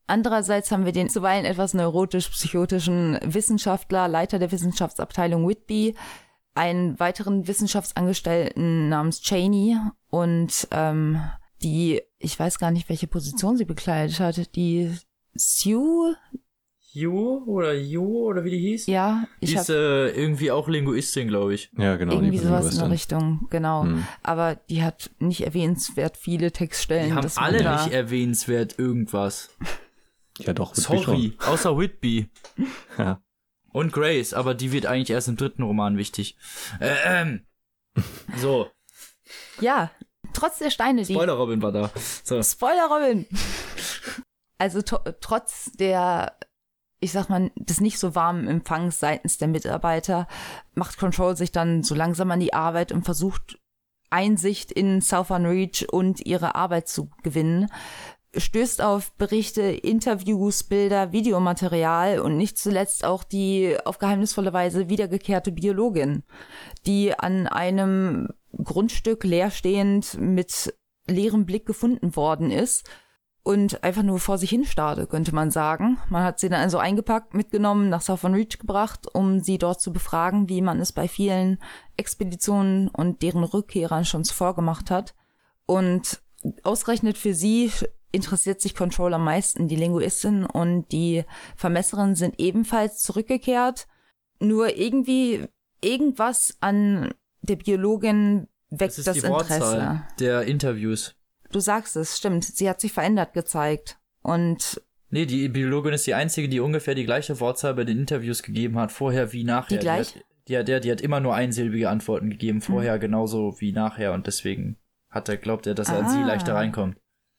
Andererseits haben wir den zuweilen etwas neurotisch-psychotischen Wissenschaftler, Leiter der Wissenschaftsabteilung Whitby, einen weiteren Wissenschaftsangestellten namens Cheney und ähm, die, ich weiß gar nicht, welche Position sie bekleidet hat, die Sue, Ju oder Ju oder wie die hieß? Ja, ich die ist äh, irgendwie auch Linguistin, glaube ich. Ja, genau. Irgendwie sowas in der Richtung, genau. Hm. Aber die hat nicht erwähnenswert viele Textstellen. Die haben alle nicht erwähnenswert irgendwas. Ja, doch. Sorry, schon. außer Whitby. ja. Und Grace, aber die wird eigentlich erst im dritten Roman wichtig. Äh, ähm. So. Ja, trotz der Steine, die. Spoiler Robin war da. So. Spoiler Robin. Also trotz der ich sag mal, des nicht so warmen Empfangs seitens der Mitarbeiter macht Control sich dann so langsam an die Arbeit und versucht Einsicht in Southern Reach und ihre Arbeit zu gewinnen, stößt auf Berichte, Interviews, Bilder, Videomaterial und nicht zuletzt auch die auf geheimnisvolle Weise wiedergekehrte Biologin, die an einem Grundstück leerstehend mit leerem Blick gefunden worden ist und einfach nur vor sich hin starrte, könnte man sagen. Man hat sie dann also eingepackt, mitgenommen, nach Southern Reach gebracht, um sie dort zu befragen, wie man es bei vielen Expeditionen und deren Rückkehrern schon zuvor gemacht hat. Und ausgerechnet für sie interessiert sich Control am meisten. Die Linguistin und die Vermesserin sind ebenfalls zurückgekehrt. Nur irgendwie irgendwas an der Biologin weckt das, ist das die Interesse. Wortzahl der Interviews. Du sagst es, stimmt. Sie hat sich verändert gezeigt. Und. Nee, die Biologin ist die einzige, die ungefähr die gleiche Wortzahl bei den Interviews gegeben hat, vorher wie nachher. Die gleiche? Die hat, die hat, die hat immer nur einsilbige Antworten gegeben, vorher mhm. genauso wie nachher und deswegen hat er, glaubt er, dass er ah. an sie ah. leichter reinkommt.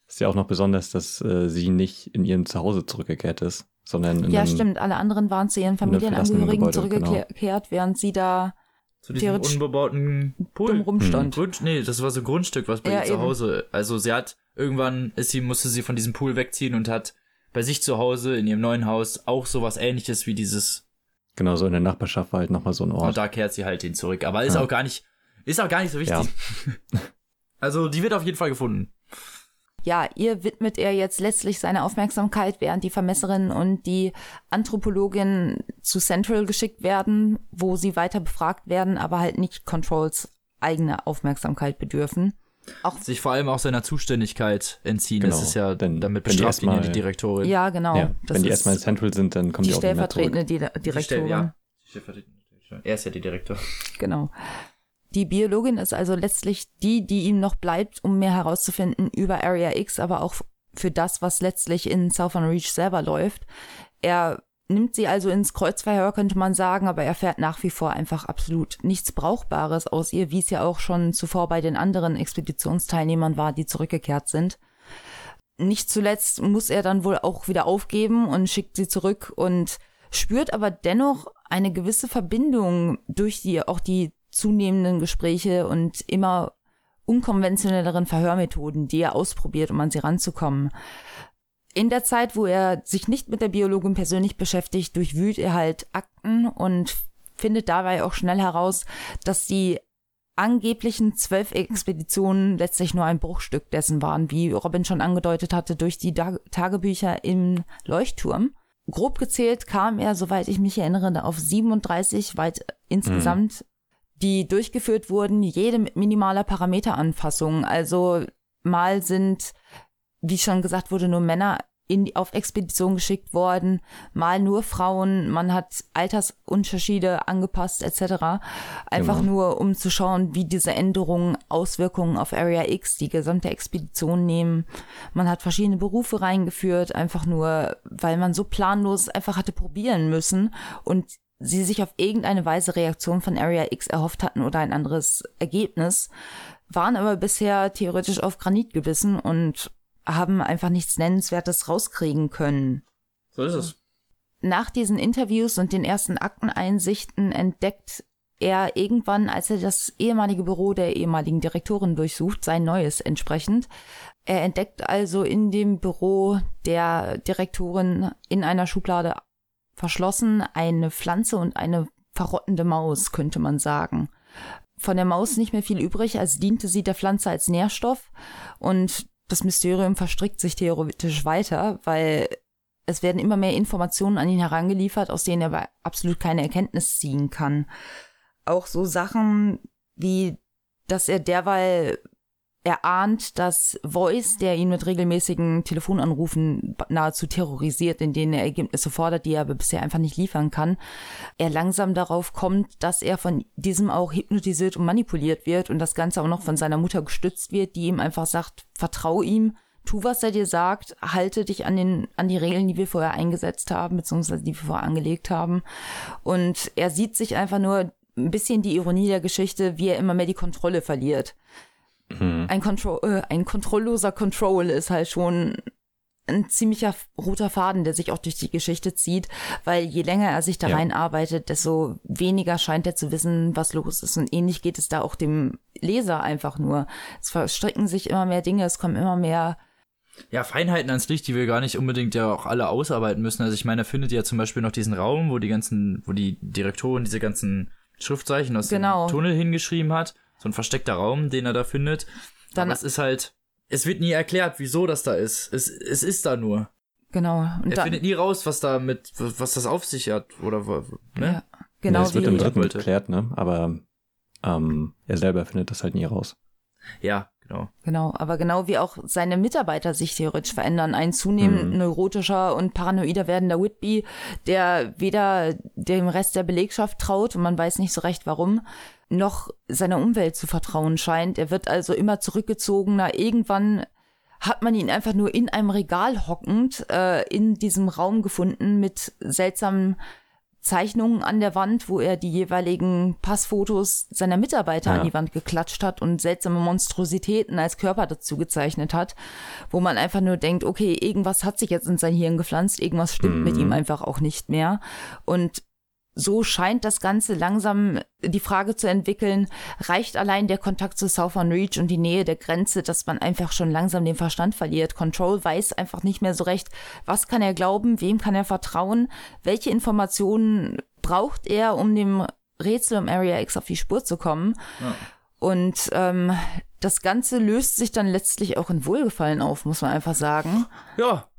Ist ja auch noch besonders, dass äh, sie nicht in ihrem Zuhause zurückgekehrt ist, sondern in Ja, einem, stimmt. Alle anderen waren zu ihren Familienangehörigen genau. zurückgekehrt, genau. während sie da zu diesem unbebauten Pool. rumstand. Hm. Grund, nee, das war so ein Grundstück, was bei ja, ihr zu Hause. Also sie hat irgendwann ist sie musste sie von diesem Pool wegziehen und hat bei sich zu Hause in ihrem neuen Haus auch sowas ähnliches wie dieses Genau, so in der Nachbarschaft war halt nochmal so ein Ort. Und da kehrt sie halt hin zurück. Aber ist ja. auch gar nicht, ist auch gar nicht so wichtig. Ja. also, die wird auf jeden Fall gefunden ja, ihr widmet er jetzt letztlich seine Aufmerksamkeit, während die Vermesserin und die Anthropologin zu Central geschickt werden, wo sie weiter befragt werden, aber halt nicht Controls eigene Aufmerksamkeit bedürfen. Auch sich vor allem auch seiner Zuständigkeit entziehen. Genau, das ist ja denn, damit bestraft ihn ja die Direktorin. Ja, genau. Ja, wenn die erstmal in Central sind, dann kommen die, die auch stellvertretende Direktorin. Die Stell, ja. Die stellvertretende Direktorin. Er ist ja die Direktor. Genau. Die Biologin ist also letztlich die, die ihm noch bleibt, um mehr herauszufinden über Area X, aber auch für das, was letztlich in Southern Reach selber läuft. Er nimmt sie also ins Kreuzverhör, könnte man sagen, aber er fährt nach wie vor einfach absolut nichts Brauchbares aus ihr, wie es ja auch schon zuvor bei den anderen Expeditionsteilnehmern war, die zurückgekehrt sind. Nicht zuletzt muss er dann wohl auch wieder aufgeben und schickt sie zurück und spürt aber dennoch eine gewisse Verbindung durch die, auch die zunehmenden Gespräche und immer unkonventionelleren Verhörmethoden, die er ausprobiert, um an sie ranzukommen. In der Zeit, wo er sich nicht mit der Biologin persönlich beschäftigt, durchwühlt er halt Akten und findet dabei auch schnell heraus, dass die angeblichen zwölf Expeditionen letztlich nur ein Bruchstück dessen waren, wie Robin schon angedeutet hatte, durch die Tagebücher im Leuchtturm. Grob gezählt kam er, soweit ich mich erinnere, auf 37 weit insgesamt die durchgeführt wurden, jede mit minimaler Parameteranfassung. Also mal sind, wie schon gesagt wurde, nur Männer in, auf Expedition geschickt worden, mal nur Frauen, man hat Altersunterschiede angepasst etc. Einfach genau. nur, um zu schauen, wie diese Änderungen Auswirkungen auf Area X, die gesamte Expedition nehmen. Man hat verschiedene Berufe reingeführt, einfach nur, weil man so planlos einfach hatte probieren müssen und sie sich auf irgendeine Weise Reaktion von Area X erhofft hatten oder ein anderes Ergebnis, waren aber bisher theoretisch auf Granit gebissen und haben einfach nichts Nennenswertes rauskriegen können. So ist es. Nach diesen Interviews und den ersten Akteneinsichten entdeckt er irgendwann, als er das ehemalige Büro der ehemaligen Direktorin durchsucht, sein neues entsprechend. Er entdeckt also in dem Büro der Direktorin in einer Schublade verschlossen eine Pflanze und eine verrottende Maus, könnte man sagen. Von der Maus nicht mehr viel übrig, als diente sie der Pflanze als Nährstoff und das Mysterium verstrickt sich theoretisch weiter, weil es werden immer mehr Informationen an ihn herangeliefert, aus denen er aber absolut keine Erkenntnis ziehen kann. Auch so Sachen wie, dass er derweil er ahnt, dass Voice, der ihn mit regelmäßigen Telefonanrufen nahezu terrorisiert, in denen er Ergebnisse fordert, die er aber bisher einfach nicht liefern kann, er langsam darauf kommt, dass er von diesem auch hypnotisiert und manipuliert wird und das Ganze auch noch von seiner Mutter gestützt wird, die ihm einfach sagt, vertrau ihm, tu, was er dir sagt, halte dich an den, an die Regeln, die wir vorher eingesetzt haben, beziehungsweise die wir vorher angelegt haben. Und er sieht sich einfach nur ein bisschen die Ironie der Geschichte, wie er immer mehr die Kontrolle verliert. Mhm. Ein, Kontro äh, ein kontrollloser Control ist halt schon ein ziemlicher roter Faden, der sich auch durch die Geschichte zieht, weil je länger er sich da ja. reinarbeitet, desto weniger scheint er zu wissen, was los ist. Und ähnlich geht es da auch dem Leser einfach nur. Es verstricken sich immer mehr Dinge, es kommen immer mehr ja, Feinheiten ans Licht, die wir gar nicht unbedingt ja auch alle ausarbeiten müssen. Also ich meine, er findet ja zum Beispiel noch diesen Raum, wo die ganzen, wo die Direktorin diese ganzen Schriftzeichen aus genau. dem Tunnel hingeschrieben hat so ein versteckter Raum, den er da findet. Dann Aber es ist halt, es wird nie erklärt, wieso das da ist. Es, es ist da nur. Genau. Und er dann, findet nie raus, was da mit, was das auf sich hat oder ne? Ja, genau. Ja, es wird im dritten erklärt, ne? Aber ähm, er selber findet das halt nie raus. Ja, genau. Genau, aber genau wie auch seine Mitarbeiter sich theoretisch verändern. Ein zunehmend mhm. neurotischer und paranoider werdender Whitby, der weder dem Rest der Belegschaft traut und man weiß nicht so recht warum, noch seiner Umwelt zu vertrauen scheint. Er wird also immer zurückgezogener. Irgendwann hat man ihn einfach nur in einem Regal hockend äh, in diesem Raum gefunden mit seltsamen Zeichnungen an der Wand, wo er die jeweiligen Passfotos seiner Mitarbeiter ja. an die Wand geklatscht hat und seltsame Monstrositäten als Körper dazu gezeichnet hat, wo man einfach nur denkt, okay, irgendwas hat sich jetzt in sein Hirn gepflanzt, irgendwas stimmt mhm. mit ihm einfach auch nicht mehr. Und so scheint das Ganze langsam die Frage zu entwickeln, reicht allein der Kontakt zu Southern Reach und die Nähe der Grenze, dass man einfach schon langsam den Verstand verliert. Control weiß einfach nicht mehr so recht, was kann er glauben, wem kann er vertrauen, welche Informationen braucht er, um dem Rätsel um Area X auf die Spur zu kommen. Ja. Und ähm, das Ganze löst sich dann letztlich auch in Wohlgefallen auf, muss man einfach sagen. Ja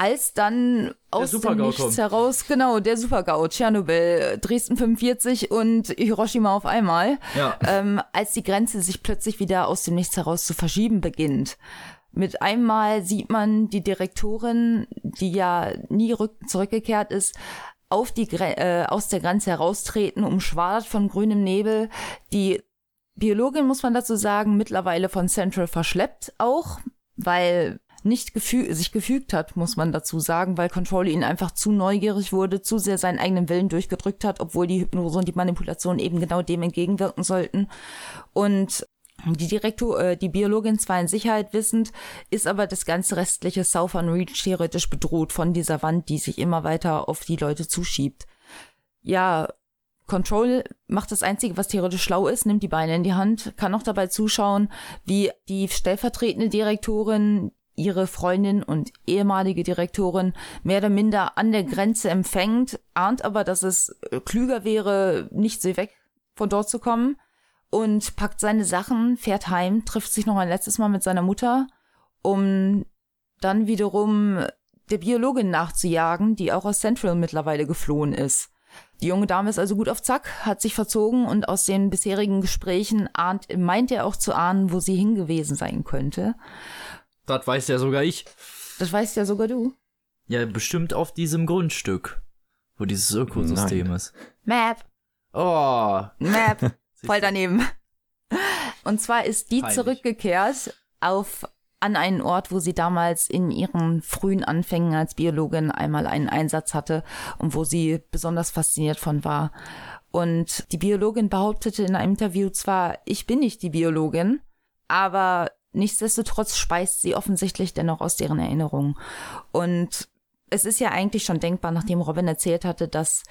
als dann aus dem Nichts kommt. heraus, genau, der Super-GAU, Tschernobyl, Dresden 45 und Hiroshima auf einmal, ja. ähm, als die Grenze sich plötzlich wieder aus dem Nichts heraus zu verschieben beginnt. Mit einmal sieht man die Direktorin, die ja nie zurückgekehrt ist, auf die äh, aus der Grenze heraustreten, umschwadert von grünem Nebel. Die Biologin, muss man dazu sagen, mittlerweile von Central verschleppt auch, weil nicht gefü sich gefügt hat, muss man dazu sagen, weil Control ihn einfach zu neugierig wurde, zu sehr seinen eigenen Willen durchgedrückt hat, obwohl die Hypnose und die Manipulation eben genau dem entgegenwirken sollten. Und die Direktor, äh, die Biologin zwar in Sicherheit wissend, ist aber das ganze restliche Southern Reach theoretisch bedroht von dieser Wand, die sich immer weiter auf die Leute zuschiebt. Ja, Control macht das Einzige, was theoretisch schlau ist, nimmt die Beine in die Hand, kann auch dabei zuschauen, wie die stellvertretende Direktorin ihre Freundin und ehemalige Direktorin mehr oder minder an der Grenze empfängt, ahnt aber, dass es äh, klüger wäre, nicht so weg von dort zu kommen und packt seine Sachen, fährt heim, trifft sich noch ein letztes Mal mit seiner Mutter, um dann wiederum der Biologin nachzujagen, die auch aus Central mittlerweile geflohen ist. Die junge Dame ist also gut auf Zack, hat sich verzogen und aus den bisherigen Gesprächen ahnt, meint er auch zu ahnen, wo sie hingewesen sein könnte. Das weiß ja sogar ich. Das weißt ja sogar du. Ja, bestimmt auf diesem Grundstück, wo dieses Ökosystem Nein. ist. Map. Oh. Map. Voll daneben. Und zwar ist die Peinlich. zurückgekehrt auf an einen Ort, wo sie damals in ihren frühen Anfängen als Biologin einmal einen Einsatz hatte und wo sie besonders fasziniert von war. Und die Biologin behauptete in einem Interview zwar, ich bin nicht die Biologin, aber nichtsdestotrotz speist sie offensichtlich dennoch aus deren Erinnerungen. Und es ist ja eigentlich schon denkbar, nachdem Robin erzählt hatte, dass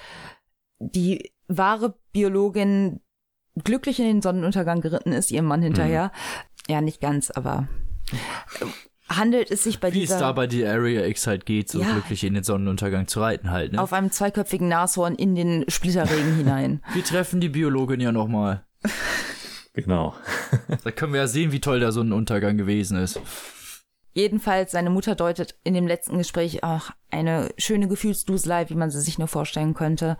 die wahre Biologin glücklich in den Sonnenuntergang geritten ist, ihrem Mann hinterher. Mhm. Ja, nicht ganz, aber handelt es sich bei Wie dieser... Wie es da bei die Area X halt geht, so ja, glücklich in den Sonnenuntergang zu reiten halt, ne? Auf einem zweiköpfigen Nashorn in den Splitterregen hinein. Wir treffen die Biologin ja nochmal. Genau. da können wir ja sehen, wie toll der Sonnenuntergang gewesen ist. Jedenfalls, seine Mutter deutet in dem letzten Gespräch auch eine schöne Gefühlsduselei, wie man sie sich nur vorstellen könnte,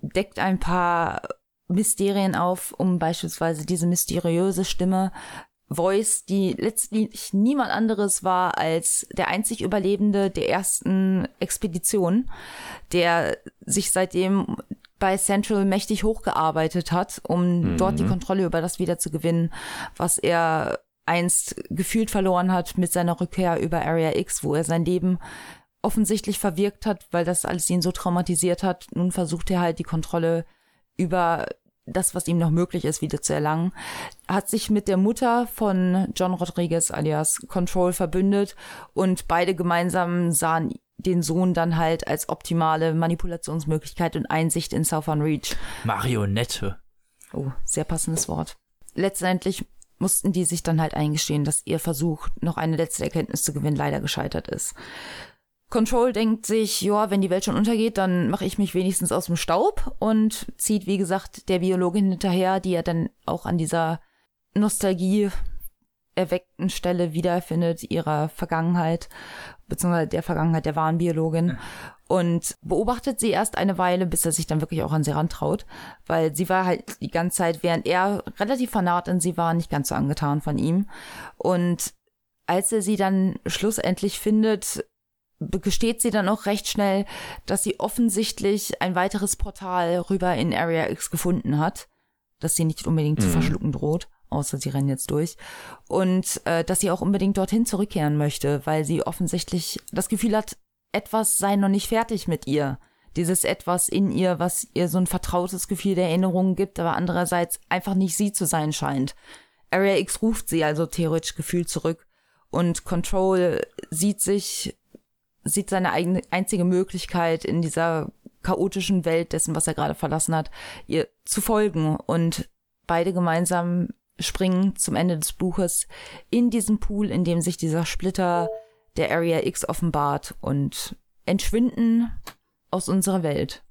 deckt ein paar Mysterien auf, um beispielsweise diese mysteriöse Stimme Voice, die letztlich niemand anderes war als der einzig Überlebende der ersten Expedition, der sich seitdem bei Central mächtig hochgearbeitet hat, um mhm. dort die Kontrolle über das wieder zu gewinnen, was er einst gefühlt verloren hat mit seiner Rückkehr über Area X, wo er sein Leben offensichtlich verwirkt hat, weil das alles ihn so traumatisiert hat. Nun versucht er halt die Kontrolle über das, was ihm noch möglich ist, wieder zu erlangen, hat sich mit der Mutter von John Rodriguez alias Control verbündet und beide gemeinsam sahen den Sohn dann halt als optimale Manipulationsmöglichkeit und Einsicht in Southern Reach. Marionette. Oh, sehr passendes Wort. Letztendlich mussten die sich dann halt eingestehen, dass ihr Versuch, noch eine letzte Erkenntnis zu gewinnen, leider gescheitert ist. Control denkt sich, ja, wenn die Welt schon untergeht, dann mache ich mich wenigstens aus dem Staub und zieht, wie gesagt, der Biologin hinterher, die er dann auch an dieser Nostalgie erweckten Stelle wiederfindet, ihrer Vergangenheit, beziehungsweise der Vergangenheit der wahren Biologin. Und beobachtet sie erst eine Weile, bis er sich dann wirklich auch an sie rantraut, weil sie war halt die ganze Zeit, während er relativ fanat in sie war, nicht ganz so angetan von ihm. Und als er sie dann schlussendlich findet, gesteht sie dann auch recht schnell, dass sie offensichtlich ein weiteres Portal rüber in Area X gefunden hat, das sie nicht unbedingt mhm. zu verschlucken droht, außer sie rennen jetzt durch. Und äh, dass sie auch unbedingt dorthin zurückkehren möchte, weil sie offensichtlich das Gefühl hat, etwas sei noch nicht fertig mit ihr. Dieses etwas in ihr, was ihr so ein vertrautes Gefühl der Erinnerungen gibt, aber andererseits einfach nicht sie zu sein scheint. Area X ruft sie also theoretisch gefühlt zurück und Control sieht sich sieht seine eigene einzige Möglichkeit in dieser chaotischen Welt dessen, was er gerade verlassen hat, ihr zu folgen und beide gemeinsam springen zum Ende des Buches in diesen Pool, in dem sich dieser Splitter der Area X offenbart und entschwinden aus unserer Welt.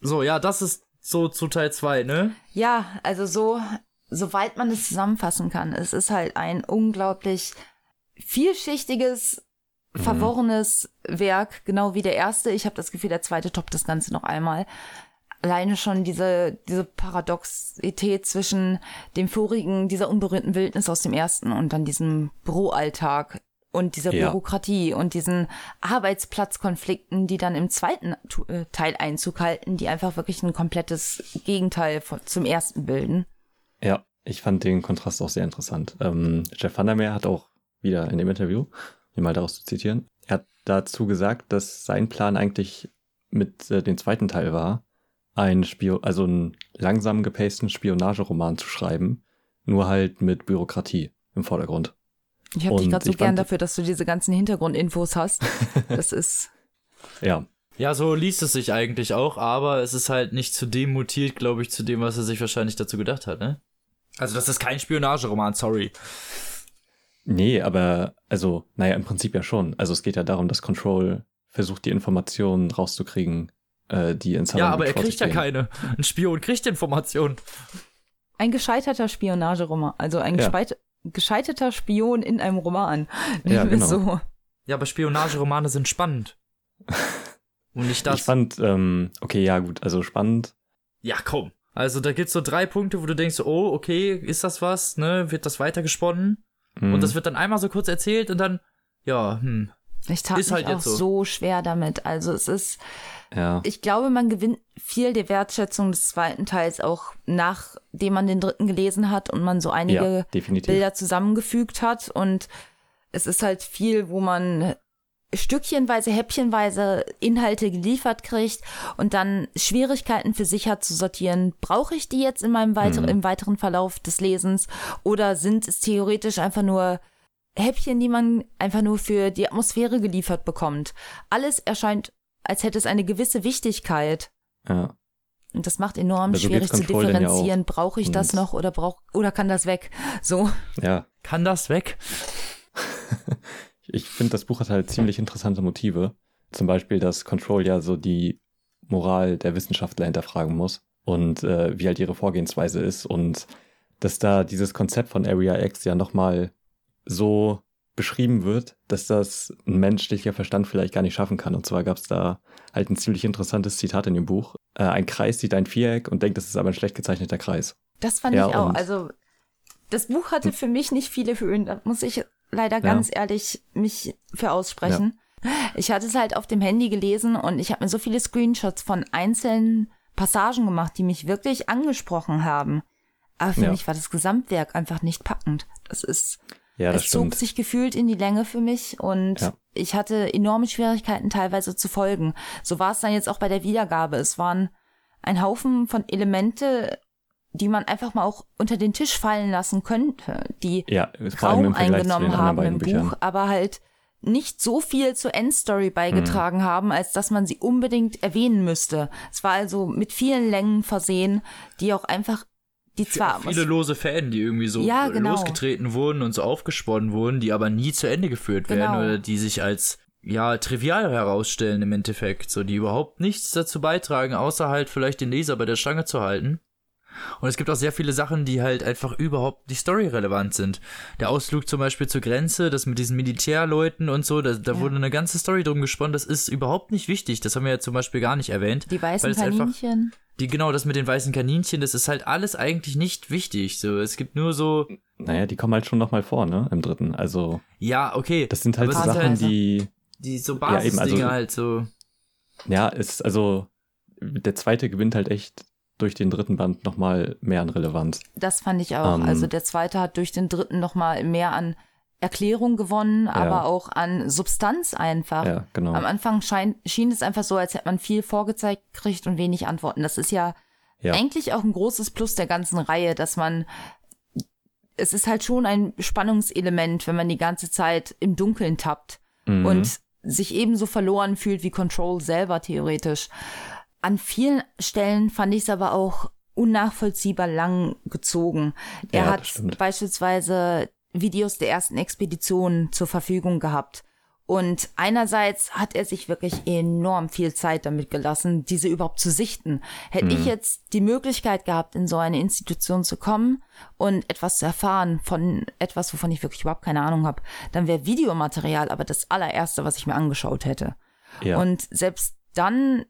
So, ja, das ist so zu Teil 2, ne? Ja, also so, soweit man es zusammenfassen kann. Es ist halt ein unglaublich vielschichtiges Mhm. verworrenes Werk, genau wie der erste. Ich habe das Gefühl, der zweite toppt das Ganze noch einmal. Alleine schon diese, diese Paradoxität zwischen dem vorigen, dieser unberührten Wildnis aus dem ersten und dann diesem Büroalltag und dieser ja. Bürokratie und diesen Arbeitsplatzkonflikten, die dann im zweiten äh, Teil Einzug halten, die einfach wirklich ein komplettes Gegenteil von, zum ersten bilden. Ja, ich fand den Kontrast auch sehr interessant. Ähm, Jeff Vandermeer hat auch wieder in dem Interview hier mal daraus zu zitieren. Er hat dazu gesagt, dass sein Plan eigentlich mit äh, dem zweiten Teil war, ein Spio also einen langsam gepasten Spionageroman zu schreiben, nur halt mit Bürokratie im Vordergrund. Ich habe dich gerade so gern dafür, dass du diese ganzen Hintergrundinfos hast. Das ist. ja. Ja, so liest es sich eigentlich auch, aber es ist halt nicht zu dem mutiert, glaube ich, zu dem, was er sich wahrscheinlich dazu gedacht hat, ne? Also das ist kein Spionageroman, sorry. Nee, aber also, naja, im Prinzip ja schon. Also es geht ja darum, dass Control versucht, die Informationen rauszukriegen, äh, die in Ja, aber er kriegt ja keine. Ein Spion kriegt Informationen. Ein gescheiterter Spionageroman, also ein ja. gescheiterter Spion in einem Roman. Ja, genau. so. ja, aber Spionageromane sind spannend. Und nicht das. Ich fand, ähm, okay, ja, gut, also spannend. Ja, komm. Also da gibt's so drei Punkte, wo du denkst, oh, okay, ist das was, ne? Wird das weitergesponnen? Mhm. Und das wird dann einmal so kurz erzählt und dann, ja, hm, Ich tat ist mich halt auch so. so schwer damit. Also es ist, ja. ich glaube, man gewinnt viel der Wertschätzung des zweiten Teils auch nachdem man den dritten gelesen hat und man so einige ja, Bilder zusammengefügt hat und es ist halt viel, wo man stückchenweise, häppchenweise Inhalte geliefert kriegt und dann Schwierigkeiten für sich hat zu sortieren. Brauche ich die jetzt in meinem weiter mhm. im weiteren Verlauf des Lesens oder sind es theoretisch einfach nur Häppchen, die man einfach nur für die Atmosphäre geliefert bekommt? Alles erscheint, als hätte es eine gewisse Wichtigkeit. Ja. Und das macht enorm also schwierig zu differenzieren. Ja Brauche ich das noch oder brauch oder kann das weg? So. Ja. Kann das weg? ich finde, das Buch hat halt ziemlich interessante Motive. Zum Beispiel, dass Control ja so die Moral der Wissenschaftler hinterfragen muss und äh, wie halt ihre Vorgehensweise ist und dass da dieses Konzept von Area X ja nochmal so beschrieben wird, dass das ein menschlicher Verstand vielleicht gar nicht schaffen kann. Und zwar gab es da halt ein ziemlich interessantes Zitat in dem Buch. Äh, ein Kreis sieht ein Viereck und denkt, das ist aber ein schlecht gezeichneter Kreis. Das fand ja, ich auch. Also das Buch hatte für mich nicht viele Höhen, da muss ich leider ganz ja. ehrlich mich für aussprechen. Ja. Ich hatte es halt auf dem Handy gelesen und ich habe mir so viele Screenshots von einzelnen Passagen gemacht, die mich wirklich angesprochen haben. Aber für mich war das Gesamtwerk einfach nicht packend. Das ist, ja, das es stimmt. zog sich gefühlt in die Länge für mich und ja. ich hatte enorme Schwierigkeiten teilweise zu folgen. So war es dann jetzt auch bei der Wiedergabe. Es waren ein Haufen von Elemente, die man einfach mal auch unter den Tisch fallen lassen könnte, die ja, Raum eingenommen haben im Büchern. Buch, aber halt nicht so viel zur Endstory beigetragen mhm. haben, als dass man sie unbedingt erwähnen müsste. Es war also mit vielen Längen versehen, die auch einfach die zwar viele lose Fäden, die irgendwie so ja, genau. losgetreten wurden und so aufgesponnen wurden, die aber nie zu Ende geführt genau. werden oder die sich als ja trivial herausstellen im Endeffekt, so die überhaupt nichts dazu beitragen, außer halt vielleicht den Leser bei der Stange zu halten. Und es gibt auch sehr viele Sachen, die halt einfach überhaupt nicht storyrelevant sind. Der Ausflug zum Beispiel zur Grenze, das mit diesen Militärleuten und so, da, da ja. wurde eine ganze Story drum gesponnen, das ist überhaupt nicht wichtig. Das haben wir ja zum Beispiel gar nicht erwähnt. Die weißen Kaninchen. Einfach, die, genau, das mit den weißen Kaninchen, das ist halt alles eigentlich nicht wichtig. So, es gibt nur so. Naja, die kommen halt schon nochmal vor, ne? Im dritten. Also. Ja, okay. Das sind halt so Sachen, halt, die. Die so Basisdinge ja, also, halt so. Ja, ist, also, der zweite gewinnt halt echt durch den dritten Band nochmal mehr an Relevanz. Das fand ich auch. Ähm, also der zweite hat durch den dritten nochmal mehr an Erklärung gewonnen, ja. aber auch an Substanz einfach. Ja, genau. Am Anfang schein, schien es einfach so, als hätte man viel vorgezeigt kriegt und wenig Antworten. Das ist ja, ja eigentlich auch ein großes Plus der ganzen Reihe, dass man es ist halt schon ein Spannungselement, wenn man die ganze Zeit im Dunkeln tappt mhm. und sich ebenso verloren fühlt wie Control selber theoretisch. An vielen Stellen fand ich es aber auch unnachvollziehbar lang gezogen. Er ja, hat beispielsweise Videos der ersten Expedition zur Verfügung gehabt. Und einerseits hat er sich wirklich enorm viel Zeit damit gelassen, diese überhaupt zu sichten. Hätte mhm. ich jetzt die Möglichkeit gehabt, in so eine Institution zu kommen und etwas zu erfahren von etwas, wovon ich wirklich überhaupt keine Ahnung habe, dann wäre Videomaterial aber das allererste, was ich mir angeschaut hätte. Ja. Und selbst dann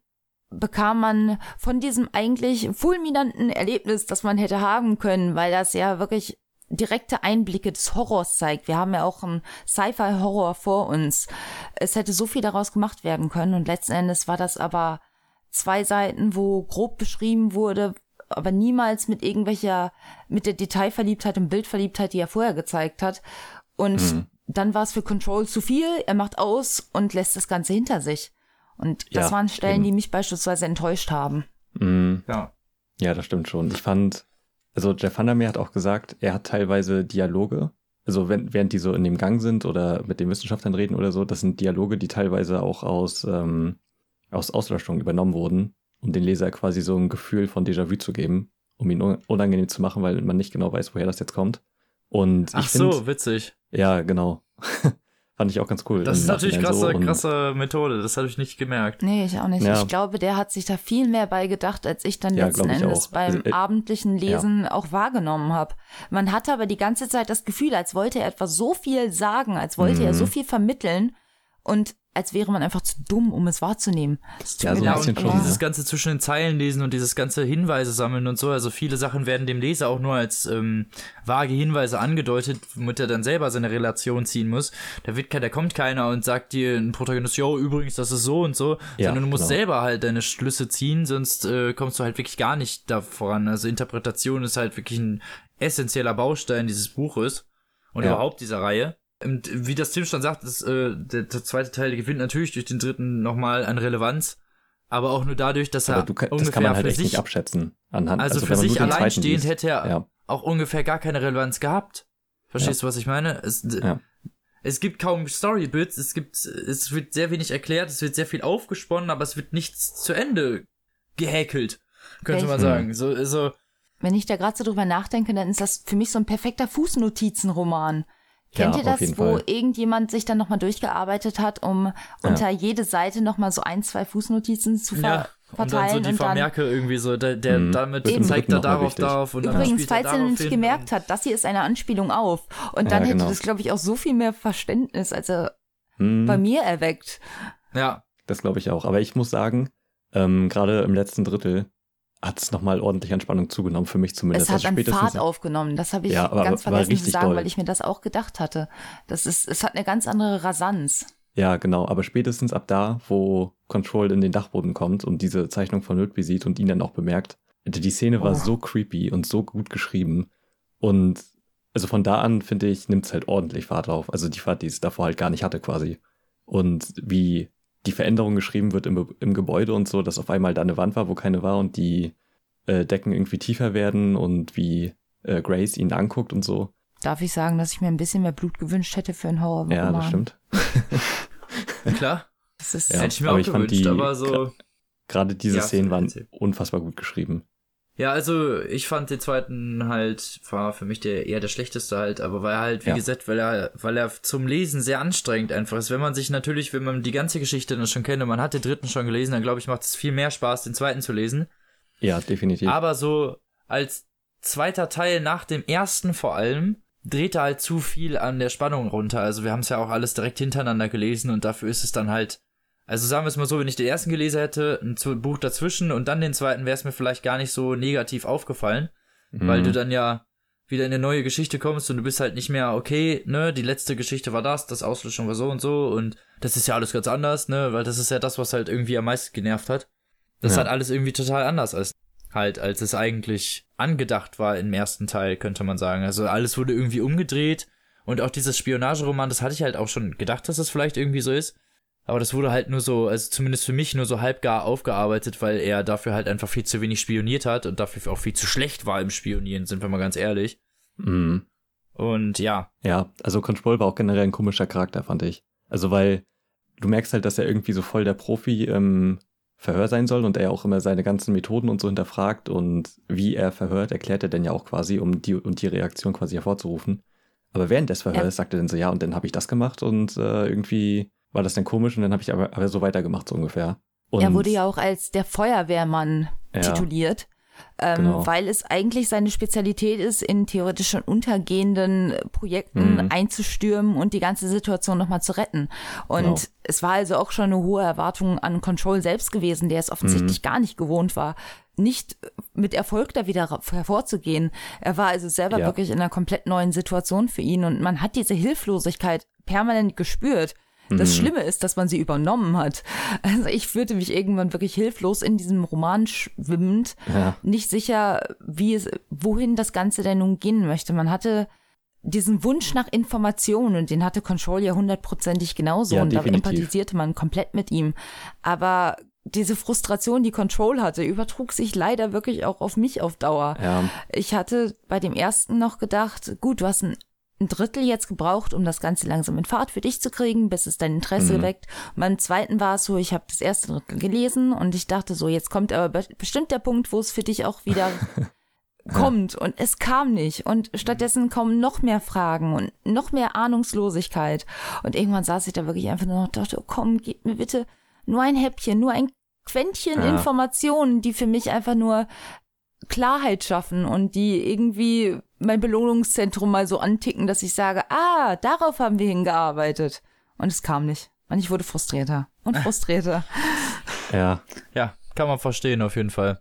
bekam man von diesem eigentlich fulminanten Erlebnis, das man hätte haben können, weil das ja wirklich direkte Einblicke des Horrors zeigt. Wir haben ja auch einen Sci-Fi-Horror vor uns. Es hätte so viel daraus gemacht werden können und letzten Endes war das aber zwei Seiten, wo grob beschrieben wurde, aber niemals mit irgendwelcher, mit der Detailverliebtheit und Bildverliebtheit, die er vorher gezeigt hat. Und mhm. dann war es für Control zu viel, er macht aus und lässt das Ganze hinter sich. Und das ja, waren Stellen, eben. die mich beispielsweise enttäuscht haben. Mhm. Ja. Ja, das stimmt schon. Ich fand, also Jeff Vandermeer hat auch gesagt, er hat teilweise Dialoge, also wenn, während die so in dem Gang sind oder mit den Wissenschaftlern reden oder so, das sind Dialoge, die teilweise auch aus, ähm, aus Auslöschung übernommen wurden, um den Leser quasi so ein Gefühl von Déjà-vu zu geben, um ihn unangenehm zu machen, weil man nicht genau weiß, woher das jetzt kommt. Und Ach ich find, so, witzig. Ja, genau. Fand ich auch ganz cool. Das ist natürlich krasse, so krasse Methode. Das habe ich nicht gemerkt. Nee, ich auch nicht. Ja. Ich glaube, der hat sich da viel mehr bei gedacht, als ich dann ja, letzten ich Endes auch. beim also, äh, abendlichen Lesen ja. auch wahrgenommen habe. Man hatte aber die ganze Zeit das Gefühl, als wollte er etwas so viel sagen, als wollte mhm. er so viel vermitteln. Und als wäre man einfach zu dumm, um es wahrzunehmen. Ja, so ein bisschen schon, und dieses ne? ganze zwischen den Zeilen lesen und dieses ganze Hinweise sammeln und so. Also viele Sachen werden dem Leser auch nur als ähm, vage Hinweise angedeutet, womit er dann selber seine Relation ziehen muss. Da wird da kommt keiner und sagt dir ein Protagonist, jo, übrigens, das ist so und so, ja, sondern du musst genau. selber halt deine Schlüsse ziehen, sonst äh, kommst du halt wirklich gar nicht da voran. Also Interpretation ist halt wirklich ein essentieller Baustein dieses Buches und ja. überhaupt dieser Reihe. Und wie das Tim schon sagt, ist, äh, der, der zweite Teil gewinnt natürlich durch den dritten nochmal an Relevanz, aber auch nur dadurch, dass er ungefähr das kann man halt für sich nicht abschätzen. Anhand, also, also für sich alleinstehend hätte er ja. auch ungefähr gar keine Relevanz gehabt. Verstehst ja. du, was ich meine? Es, ja. es gibt kaum Storybits, es gibt, es wird sehr wenig erklärt, es wird sehr viel aufgesponnen, aber es wird nichts zu Ende gehäkelt, könnte Welch? man sagen. So, so. Wenn ich da gerade so drüber nachdenke, dann ist das für mich so ein perfekter Fußnotizenroman. Kennt ja, ihr das, wo Fall. irgendjemand sich dann nochmal durchgearbeitet hat, um unter jede Seite nochmal so ein, zwei Fußnotizen zu ver ja. verteilen? Und dann so die Vermerke irgendwie so, der, der mhm. damit eben. zeigt er darauf, darauf und Übrigens, falls er nicht gemerkt hat, das hier ist eine Anspielung auf. Und dann ja, genau. hätte das, glaube ich, auch so viel mehr Verständnis, als er mhm. bei mir erweckt. Ja. Das glaube ich auch. Aber ich muss sagen, ähm, gerade im letzten Drittel hat es nochmal ordentlich an Spannung zugenommen, für mich zumindest. Es hat also an Fahrt aufgenommen, das habe ich ja, aber, ganz vergessen zu sagen, doll. weil ich mir das auch gedacht hatte. Das ist, es hat eine ganz andere Rasanz. Ja, genau, aber spätestens ab da, wo Control in den Dachboden kommt und diese Zeichnung von Nötby sieht und ihn dann auch bemerkt, die Szene war oh. so creepy und so gut geschrieben und also von da an, finde ich, nimmt es halt ordentlich Fahrt auf. Also die Fahrt, die es davor halt gar nicht hatte quasi. Und wie die Veränderung geschrieben wird im, im Gebäude und so, dass auf einmal da eine Wand war, wo keine war und die äh, Decken irgendwie tiefer werden und wie äh, Grace ihn anguckt und so. Darf ich sagen, dass ich mir ein bisschen mehr Blut gewünscht hätte für einen Horror? Ja, das stimmt. Klar. Das ist ja, hätte ich mir auch gewünscht, die, aber so. Gerade diese ja, Szenen waren unfassbar gut geschrieben. Ja, also ich fand den zweiten halt, war für mich der eher der schlechteste halt, aber weil er halt, wie ja. gesagt, weil er, weil er zum Lesen sehr anstrengend einfach ist. Wenn man sich natürlich, wenn man die ganze Geschichte dann schon kennt und man hat den dritten schon gelesen, dann glaube ich, macht es viel mehr Spaß, den zweiten zu lesen. Ja, definitiv. Aber so als zweiter Teil nach dem ersten vor allem, dreht er halt zu viel an der Spannung runter. Also wir haben es ja auch alles direkt hintereinander gelesen und dafür ist es dann halt also sagen wir es mal so, wenn ich den ersten gelesen hätte, ein Buch dazwischen und dann den zweiten, wäre es mir vielleicht gar nicht so negativ aufgefallen, mhm. weil du dann ja wieder in eine neue Geschichte kommst und du bist halt nicht mehr, okay, ne, die letzte Geschichte war das, das Auslöschung war so und so und das ist ja alles ganz anders, ne, weil das ist ja das, was halt irgendwie am meisten genervt hat. Das ja. hat alles irgendwie total anders als halt, als es eigentlich angedacht war im ersten Teil, könnte man sagen. Also alles wurde irgendwie umgedreht und auch dieses Spionageroman, das hatte ich halt auch schon gedacht, dass das vielleicht irgendwie so ist. Aber das wurde halt nur so, also zumindest für mich nur so halbgar aufgearbeitet, weil er dafür halt einfach viel zu wenig spioniert hat und dafür auch viel zu schlecht war im Spionieren, sind wir mal ganz ehrlich. Mhm. Und ja. Ja, also Control war auch generell ein komischer Charakter, fand ich. Also weil du merkst halt, dass er irgendwie so voll der Profi im Verhör sein soll und er auch immer seine ganzen Methoden und so hinterfragt und wie er verhört, erklärt er dann ja auch quasi, um die und die Reaktion quasi hervorzurufen. Aber während des Verhörs ja. sagt er dann so, ja, und dann habe ich das gemacht und äh, irgendwie war das dann komisch und dann habe ich aber, aber so weitergemacht, so ungefähr. Und er wurde ja auch als der Feuerwehrmann ja, tituliert, ähm, genau. weil es eigentlich seine Spezialität ist, in theoretisch schon untergehenden Projekten mhm. einzustürmen und die ganze Situation nochmal zu retten. Und genau. es war also auch schon eine hohe Erwartung an Control selbst gewesen, der es offensichtlich mhm. gar nicht gewohnt war, nicht mit Erfolg da wieder hervorzugehen. Er war also selber ja. wirklich in einer komplett neuen Situation für ihn und man hat diese Hilflosigkeit permanent gespürt. Das mhm. Schlimme ist, dass man sie übernommen hat. Also ich fühlte mich irgendwann wirklich hilflos in diesem Roman schwimmend, ja. nicht sicher, wie es, wohin das Ganze denn nun gehen möchte. Man hatte diesen Wunsch nach Informationen und den hatte Control ja hundertprozentig genauso ja, und da empathisierte man komplett mit ihm. Aber diese Frustration, die Control hatte, übertrug sich leider wirklich auch auf mich auf Dauer. Ja. Ich hatte bei dem ersten noch gedacht, gut, du hast ein ein Drittel jetzt gebraucht, um das Ganze langsam in Fahrt für dich zu kriegen, bis es dein Interesse mhm. weckt. Und beim zweiten war es so, ich habe das erste Drittel gelesen und ich dachte so, jetzt kommt aber bestimmt der Punkt, wo es für dich auch wieder kommt. Und es kam nicht. Und stattdessen kommen noch mehr Fragen und noch mehr Ahnungslosigkeit. Und irgendwann saß ich da wirklich einfach nur noch dachte, oh, komm, gib mir bitte nur ein Häppchen, nur ein Quäntchen ja. Informationen, die für mich einfach nur Klarheit schaffen und die irgendwie mein Belohnungszentrum mal so anticken, dass ich sage, ah, darauf haben wir hingearbeitet. Und es kam nicht. Und ich wurde frustrierter und frustrierter. ja. Ja, kann man verstehen auf jeden Fall.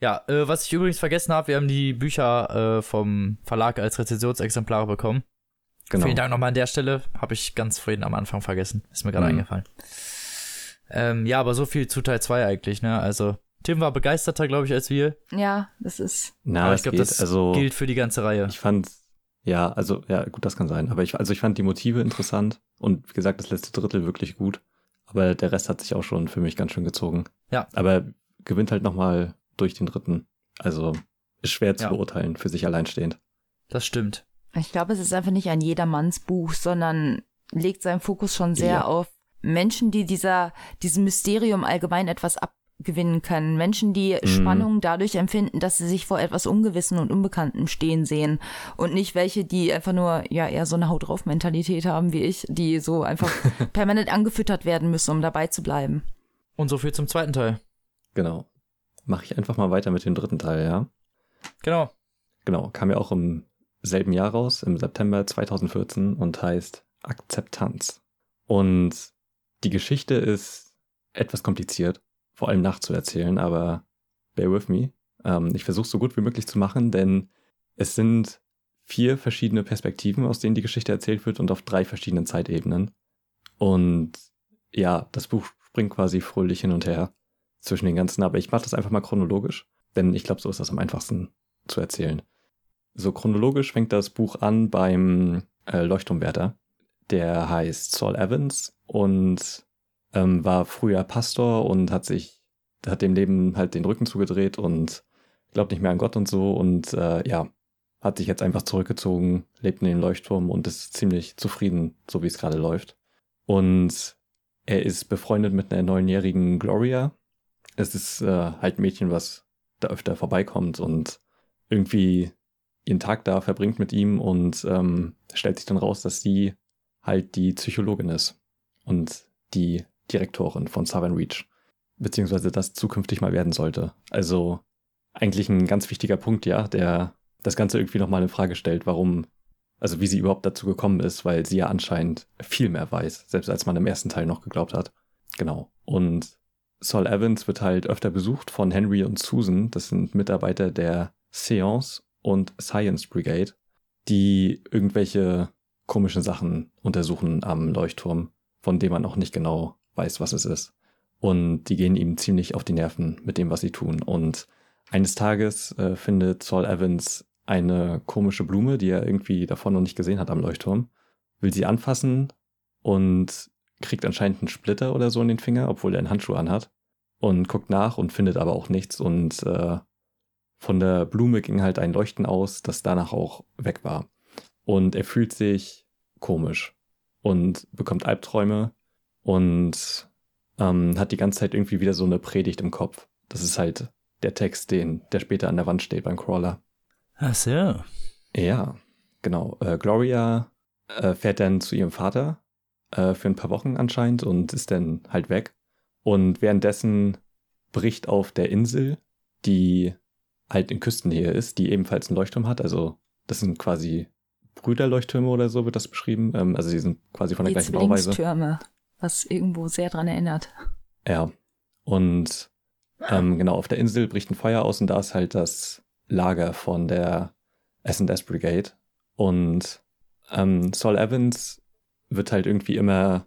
Ja, äh, was ich übrigens vergessen habe, wir haben die Bücher äh, vom Verlag als Rezensionsexemplare bekommen. Genau. Vielen Dank nochmal an der Stelle. Habe ich ganz vorhin am Anfang vergessen. Ist mir gerade mhm. eingefallen. Ähm, ja, aber so viel zu Teil 2 eigentlich, ne? Also, Tim war begeisterter, glaube ich, als wir. Ja, das ist. Na, aber ich glaube, das also, gilt für die ganze Reihe. Ich fand, ja, also, ja, gut, das kann sein. Aber ich, also ich fand die Motive interessant und wie gesagt, das letzte Drittel wirklich gut. Aber der Rest hat sich auch schon für mich ganz schön gezogen. Ja. Aber gewinnt halt nochmal durch den dritten. Also ist schwer zu ja. beurteilen, für sich alleinstehend. Das stimmt. Ich glaube, es ist einfach nicht ein Jedermannsbuch, sondern legt seinen Fokus schon sehr ja. auf Menschen, die dieser, diesem Mysterium allgemein etwas abgewinnen können. Menschen, die mhm. Spannung dadurch empfinden, dass sie sich vor etwas Ungewissen und Unbekanntem stehen sehen. Und nicht welche, die einfach nur, ja, eher so eine Haut drauf Mentalität haben wie ich, die so einfach permanent angefüttert werden müssen, um dabei zu bleiben. Und so viel zum zweiten Teil. Genau. Mache ich einfach mal weiter mit dem dritten Teil, ja? Genau. Genau, kam ja auch im selben Jahr raus, im September 2014 und heißt Akzeptanz. Und die Geschichte ist etwas kompliziert, vor allem nachzuerzählen, aber bear with me. Ähm, ich versuche es so gut wie möglich zu machen, denn es sind vier verschiedene Perspektiven, aus denen die Geschichte erzählt wird und auf drei verschiedenen Zeitebenen. Und ja, das Buch springt quasi fröhlich hin und her zwischen den ganzen, aber ich mache das einfach mal chronologisch, denn ich glaube, so ist das am einfachsten zu erzählen. So chronologisch fängt das Buch an beim äh, Leuchtturmwärter. Der heißt Saul Evans und ähm, war früher Pastor und hat sich, hat dem Leben halt den Rücken zugedreht und glaubt nicht mehr an Gott und so und äh, ja, hat sich jetzt einfach zurückgezogen, lebt in den Leuchtturm und ist ziemlich zufrieden, so wie es gerade läuft. Und er ist befreundet mit einer neunjährigen Gloria, es ist äh, halt ein Mädchen, was da öfter vorbeikommt und irgendwie ihren Tag da verbringt mit ihm und ähm, stellt sich dann raus, dass sie halt die Psychologin ist und die Direktorin von Southern Reach, beziehungsweise das zukünftig mal werden sollte. Also eigentlich ein ganz wichtiger Punkt, ja, der das Ganze irgendwie nochmal in Frage stellt, warum, also wie sie überhaupt dazu gekommen ist, weil sie ja anscheinend viel mehr weiß, selbst als man im ersten Teil noch geglaubt hat. Genau. Und Saul Evans wird halt öfter besucht von Henry und Susan. Das sind Mitarbeiter der Seance und Science Brigade, die irgendwelche komischen Sachen untersuchen am Leuchtturm, von dem man auch nicht genau weiß, was es ist. Und die gehen ihm ziemlich auf die Nerven mit dem, was sie tun. Und eines Tages äh, findet Saul Evans eine komische Blume, die er irgendwie davon noch nicht gesehen hat am Leuchtturm, will sie anfassen und kriegt anscheinend einen Splitter oder so in den Finger, obwohl er einen Handschuh anhat. Und guckt nach und findet aber auch nichts. Und äh, von der Blume ging halt ein Leuchten aus, das danach auch weg war. Und er fühlt sich komisch und bekommt Albträume und ähm, hat die ganze Zeit irgendwie wieder so eine Predigt im Kopf. Das ist halt der Text, den, der später an der Wand steht beim Crawler. Ach so. Ja, genau. Äh, Gloria äh, fährt dann zu ihrem Vater äh, für ein paar Wochen anscheinend und ist dann halt weg. Und währenddessen bricht auf der Insel, die halt in Küstennähe ist, die ebenfalls einen Leuchtturm hat. Also das sind quasi Brüderleuchttürme oder so wird das beschrieben. Ähm, also sie sind quasi von der die gleichen Bauweise. Was irgendwo sehr dran erinnert. Ja. Und ähm, genau, auf der Insel bricht ein Feuer aus und da ist halt das Lager von der S&S Brigade. Und ähm, Saul Evans wird halt irgendwie immer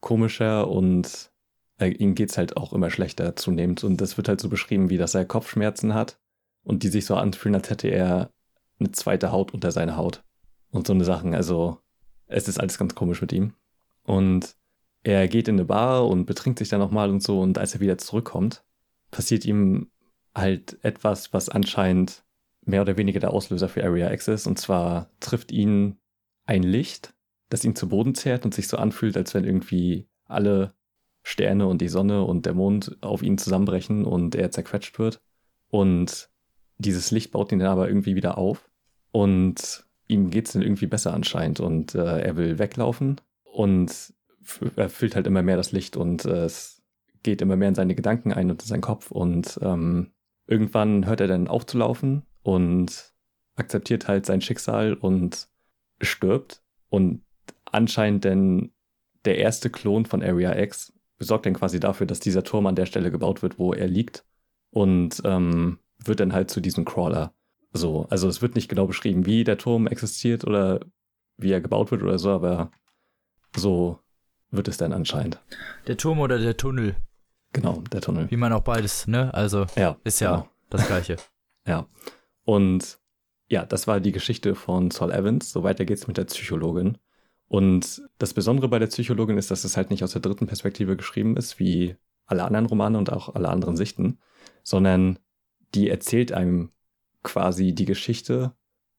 komischer und äh, ihm geht's halt auch immer schlechter zunehmend. Und das wird halt so beschrieben, wie dass er Kopfschmerzen hat und die sich so anfühlen, als hätte er eine zweite Haut unter seiner Haut. Und so eine Sachen. Also es ist alles ganz komisch mit ihm. Und er geht in eine Bar und betrinkt sich dann nochmal und so. Und als er wieder zurückkommt, passiert ihm halt etwas, was anscheinend mehr oder weniger der Auslöser für Area X ist. Und zwar trifft ihn ein Licht, das ihn zu Boden zerrt und sich so anfühlt, als wenn irgendwie alle Sterne und die Sonne und der Mond auf ihn zusammenbrechen und er zerquetscht wird. Und dieses Licht baut ihn dann aber irgendwie wieder auf. Und ihm geht es dann irgendwie besser anscheinend. Und äh, er will weglaufen. Und er fühlt halt immer mehr das Licht und äh, es geht immer mehr in seine Gedanken ein und in seinen Kopf. Und ähm, irgendwann hört er dann auf zu laufen und akzeptiert halt sein Schicksal und stirbt. Und anscheinend denn der erste Klon von Area X sorgt dann quasi dafür, dass dieser Turm an der Stelle gebaut wird, wo er liegt und ähm, wird dann halt zu diesem Crawler. So, also es wird nicht genau beschrieben, wie der Turm existiert oder wie er gebaut wird oder so, aber so wird es dann anscheinend. Der Turm oder der Tunnel? Genau, der Tunnel. Wie man auch beides, ne? Also ja, ist ja genau. das gleiche. ja. Und ja, das war die Geschichte von Saul Evans. So weiter geht's mit der Psychologin. Und das Besondere bei der Psychologin ist, dass es halt nicht aus der dritten Perspektive geschrieben ist, wie alle anderen Romane und auch alle anderen Sichten, sondern die erzählt einem quasi die Geschichte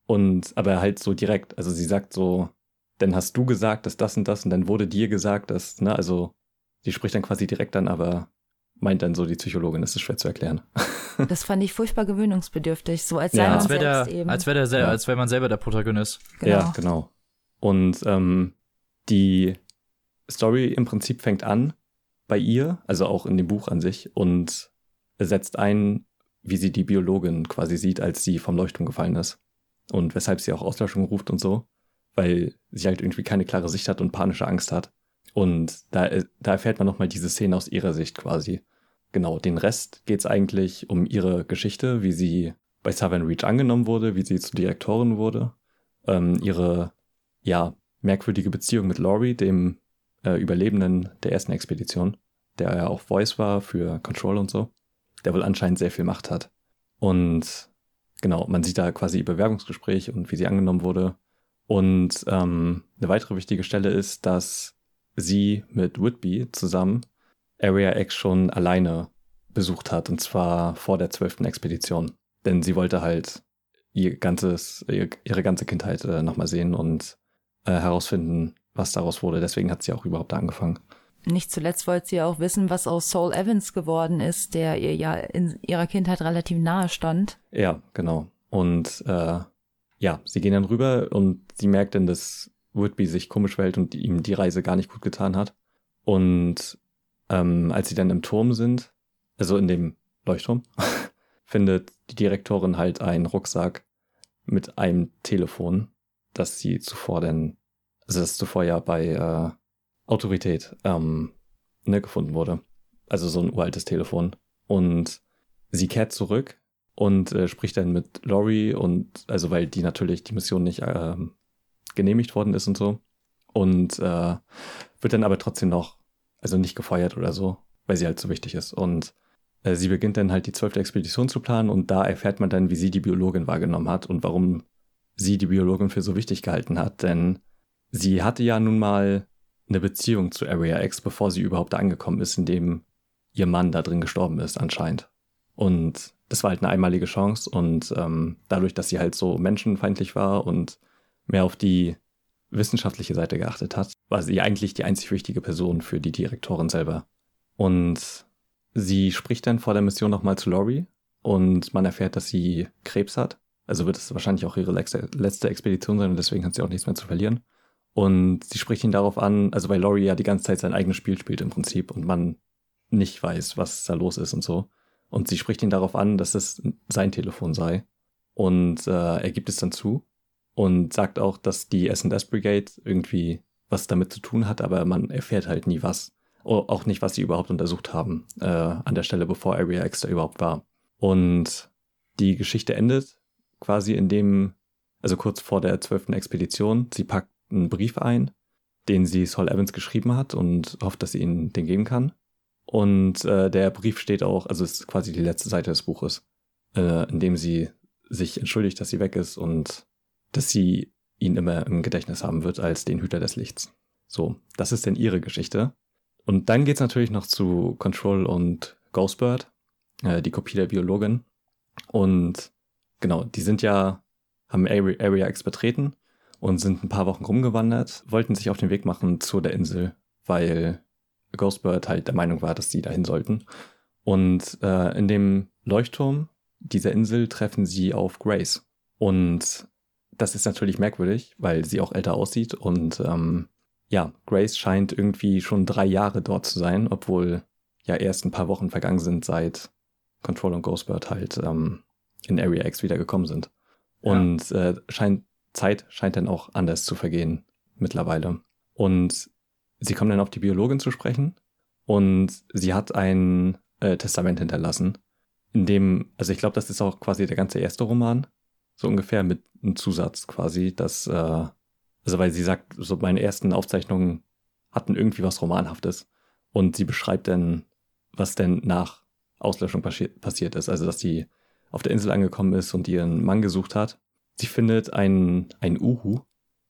und aber halt so direkt. Also sie sagt so, dann hast du gesagt, dass das und das und dann wurde dir gesagt, dass, ne, also sie spricht dann quasi direkt dann, aber meint dann so die Psychologin, das ist schwer zu erklären. Das fand ich furchtbar gewöhnungsbedürftig, so als ja. als wäre der, eben. als wäre der, ja. als wäre man selber der Protagonist. Genau. Ja, genau. Und ähm, die Story im Prinzip fängt an bei ihr, also auch in dem Buch an sich, und setzt ein, wie sie die Biologin quasi sieht, als sie vom Leuchtturm gefallen ist. Und weshalb sie auch Auslöschung ruft und so, weil sie halt irgendwie keine klare Sicht hat und panische Angst hat. Und da, da erfährt man nochmal diese Szene aus ihrer Sicht quasi. Genau, den Rest geht's eigentlich um ihre Geschichte, wie sie bei Southern Reach angenommen wurde, wie sie zur Direktorin wurde, ähm, ihre ja, merkwürdige Beziehung mit Laurie, dem äh, Überlebenden der ersten Expedition, der ja auch Voice war für Control und so, der wohl anscheinend sehr viel Macht hat. Und genau, man sieht da quasi ihr Bewerbungsgespräch und wie sie angenommen wurde. Und ähm, eine weitere wichtige Stelle ist, dass sie mit Whitby zusammen Area X schon alleine besucht hat, und zwar vor der zwölften Expedition. Denn sie wollte halt ihr ganzes, ihre ganze Kindheit äh, nochmal sehen und äh, herausfinden, was daraus wurde. Deswegen hat sie auch überhaupt angefangen. Nicht zuletzt wollte sie auch wissen, was aus Saul Evans geworden ist, der ihr ja in ihrer Kindheit relativ nahe stand. Ja, genau. Und äh, ja, sie gehen dann rüber und sie merkt dann, dass Woodby sich komisch verhält und ihm die Reise gar nicht gut getan hat. Und ähm, als sie dann im Turm sind, also in dem Leuchtturm, findet die Direktorin halt einen Rucksack mit einem Telefon dass sie zuvor denn, also das zuvor ja bei äh, Autorität ähm, ne, gefunden wurde. Also so ein uraltes Telefon. Und sie kehrt zurück und äh, spricht dann mit Laurie und also weil die natürlich die Mission nicht äh, genehmigt worden ist und so. Und äh, wird dann aber trotzdem noch, also nicht gefeuert oder so, weil sie halt so wichtig ist. Und äh, sie beginnt dann halt die zwölfte Expedition zu planen und da erfährt man dann, wie sie die Biologin wahrgenommen hat und warum sie die Biologin für so wichtig gehalten hat, denn sie hatte ja nun mal eine Beziehung zu Area X, bevor sie überhaupt angekommen ist, in dem ihr Mann da drin gestorben ist, anscheinend. Und das war halt eine einmalige Chance und ähm, dadurch, dass sie halt so menschenfeindlich war und mehr auf die wissenschaftliche Seite geachtet hat, war sie eigentlich die einzig wichtige Person für die Direktorin selber. Und sie spricht dann vor der Mission nochmal zu Laurie und man erfährt, dass sie Krebs hat also wird es wahrscheinlich auch ihre letzte Expedition sein und deswegen hat sie auch nichts mehr zu verlieren. Und sie spricht ihn darauf an, also weil Laurie ja die ganze Zeit sein eigenes Spiel spielt im Prinzip und man nicht weiß, was da los ist und so. Und sie spricht ihn darauf an, dass es sein Telefon sei. Und äh, er gibt es dann zu und sagt auch, dass die S&S Brigade irgendwie was damit zu tun hat, aber man erfährt halt nie was. Auch nicht, was sie überhaupt untersucht haben äh, an der Stelle, bevor Area X da überhaupt war. Und die Geschichte endet quasi in dem, also kurz vor der zwölften Expedition, sie packt einen Brief ein, den sie Saul Evans geschrieben hat und hofft, dass sie ihn den geben kann. Und äh, der Brief steht auch, also ist quasi die letzte Seite des Buches, äh, in dem sie sich entschuldigt, dass sie weg ist und dass sie ihn immer im Gedächtnis haben wird als den Hüter des Lichts. So, das ist denn ihre Geschichte. Und dann geht's natürlich noch zu Control und Ghostbird, äh, die Kopie der Biologin. Und genau, die sind ja, haben Area X betreten und sind ein paar Wochen rumgewandert, wollten sich auf den Weg machen zu der Insel, weil Ghostbird halt der Meinung war, dass sie dahin sollten. Und äh, in dem Leuchtturm dieser Insel treffen sie auf Grace. Und das ist natürlich merkwürdig, weil sie auch älter aussieht. Und ähm, ja, Grace scheint irgendwie schon drei Jahre dort zu sein, obwohl ja erst ein paar Wochen vergangen sind, seit Control und Ghostbird halt ähm, in Area X wieder gekommen sind. Und ja. äh, scheint, Zeit scheint dann auch anders zu vergehen mittlerweile. Und sie kommen dann auf die Biologin zu sprechen und sie hat ein äh, Testament hinterlassen, in dem, also ich glaube, das ist auch quasi der ganze erste Roman, so ungefähr mit einem Zusatz quasi, dass, äh, also weil sie sagt, so meine ersten Aufzeichnungen hatten irgendwie was Romanhaftes und sie beschreibt dann, was denn nach Auslöschung passi passiert ist, also dass sie auf der Insel angekommen ist und ihren Mann gesucht hat. Sie findet einen, einen Uhu,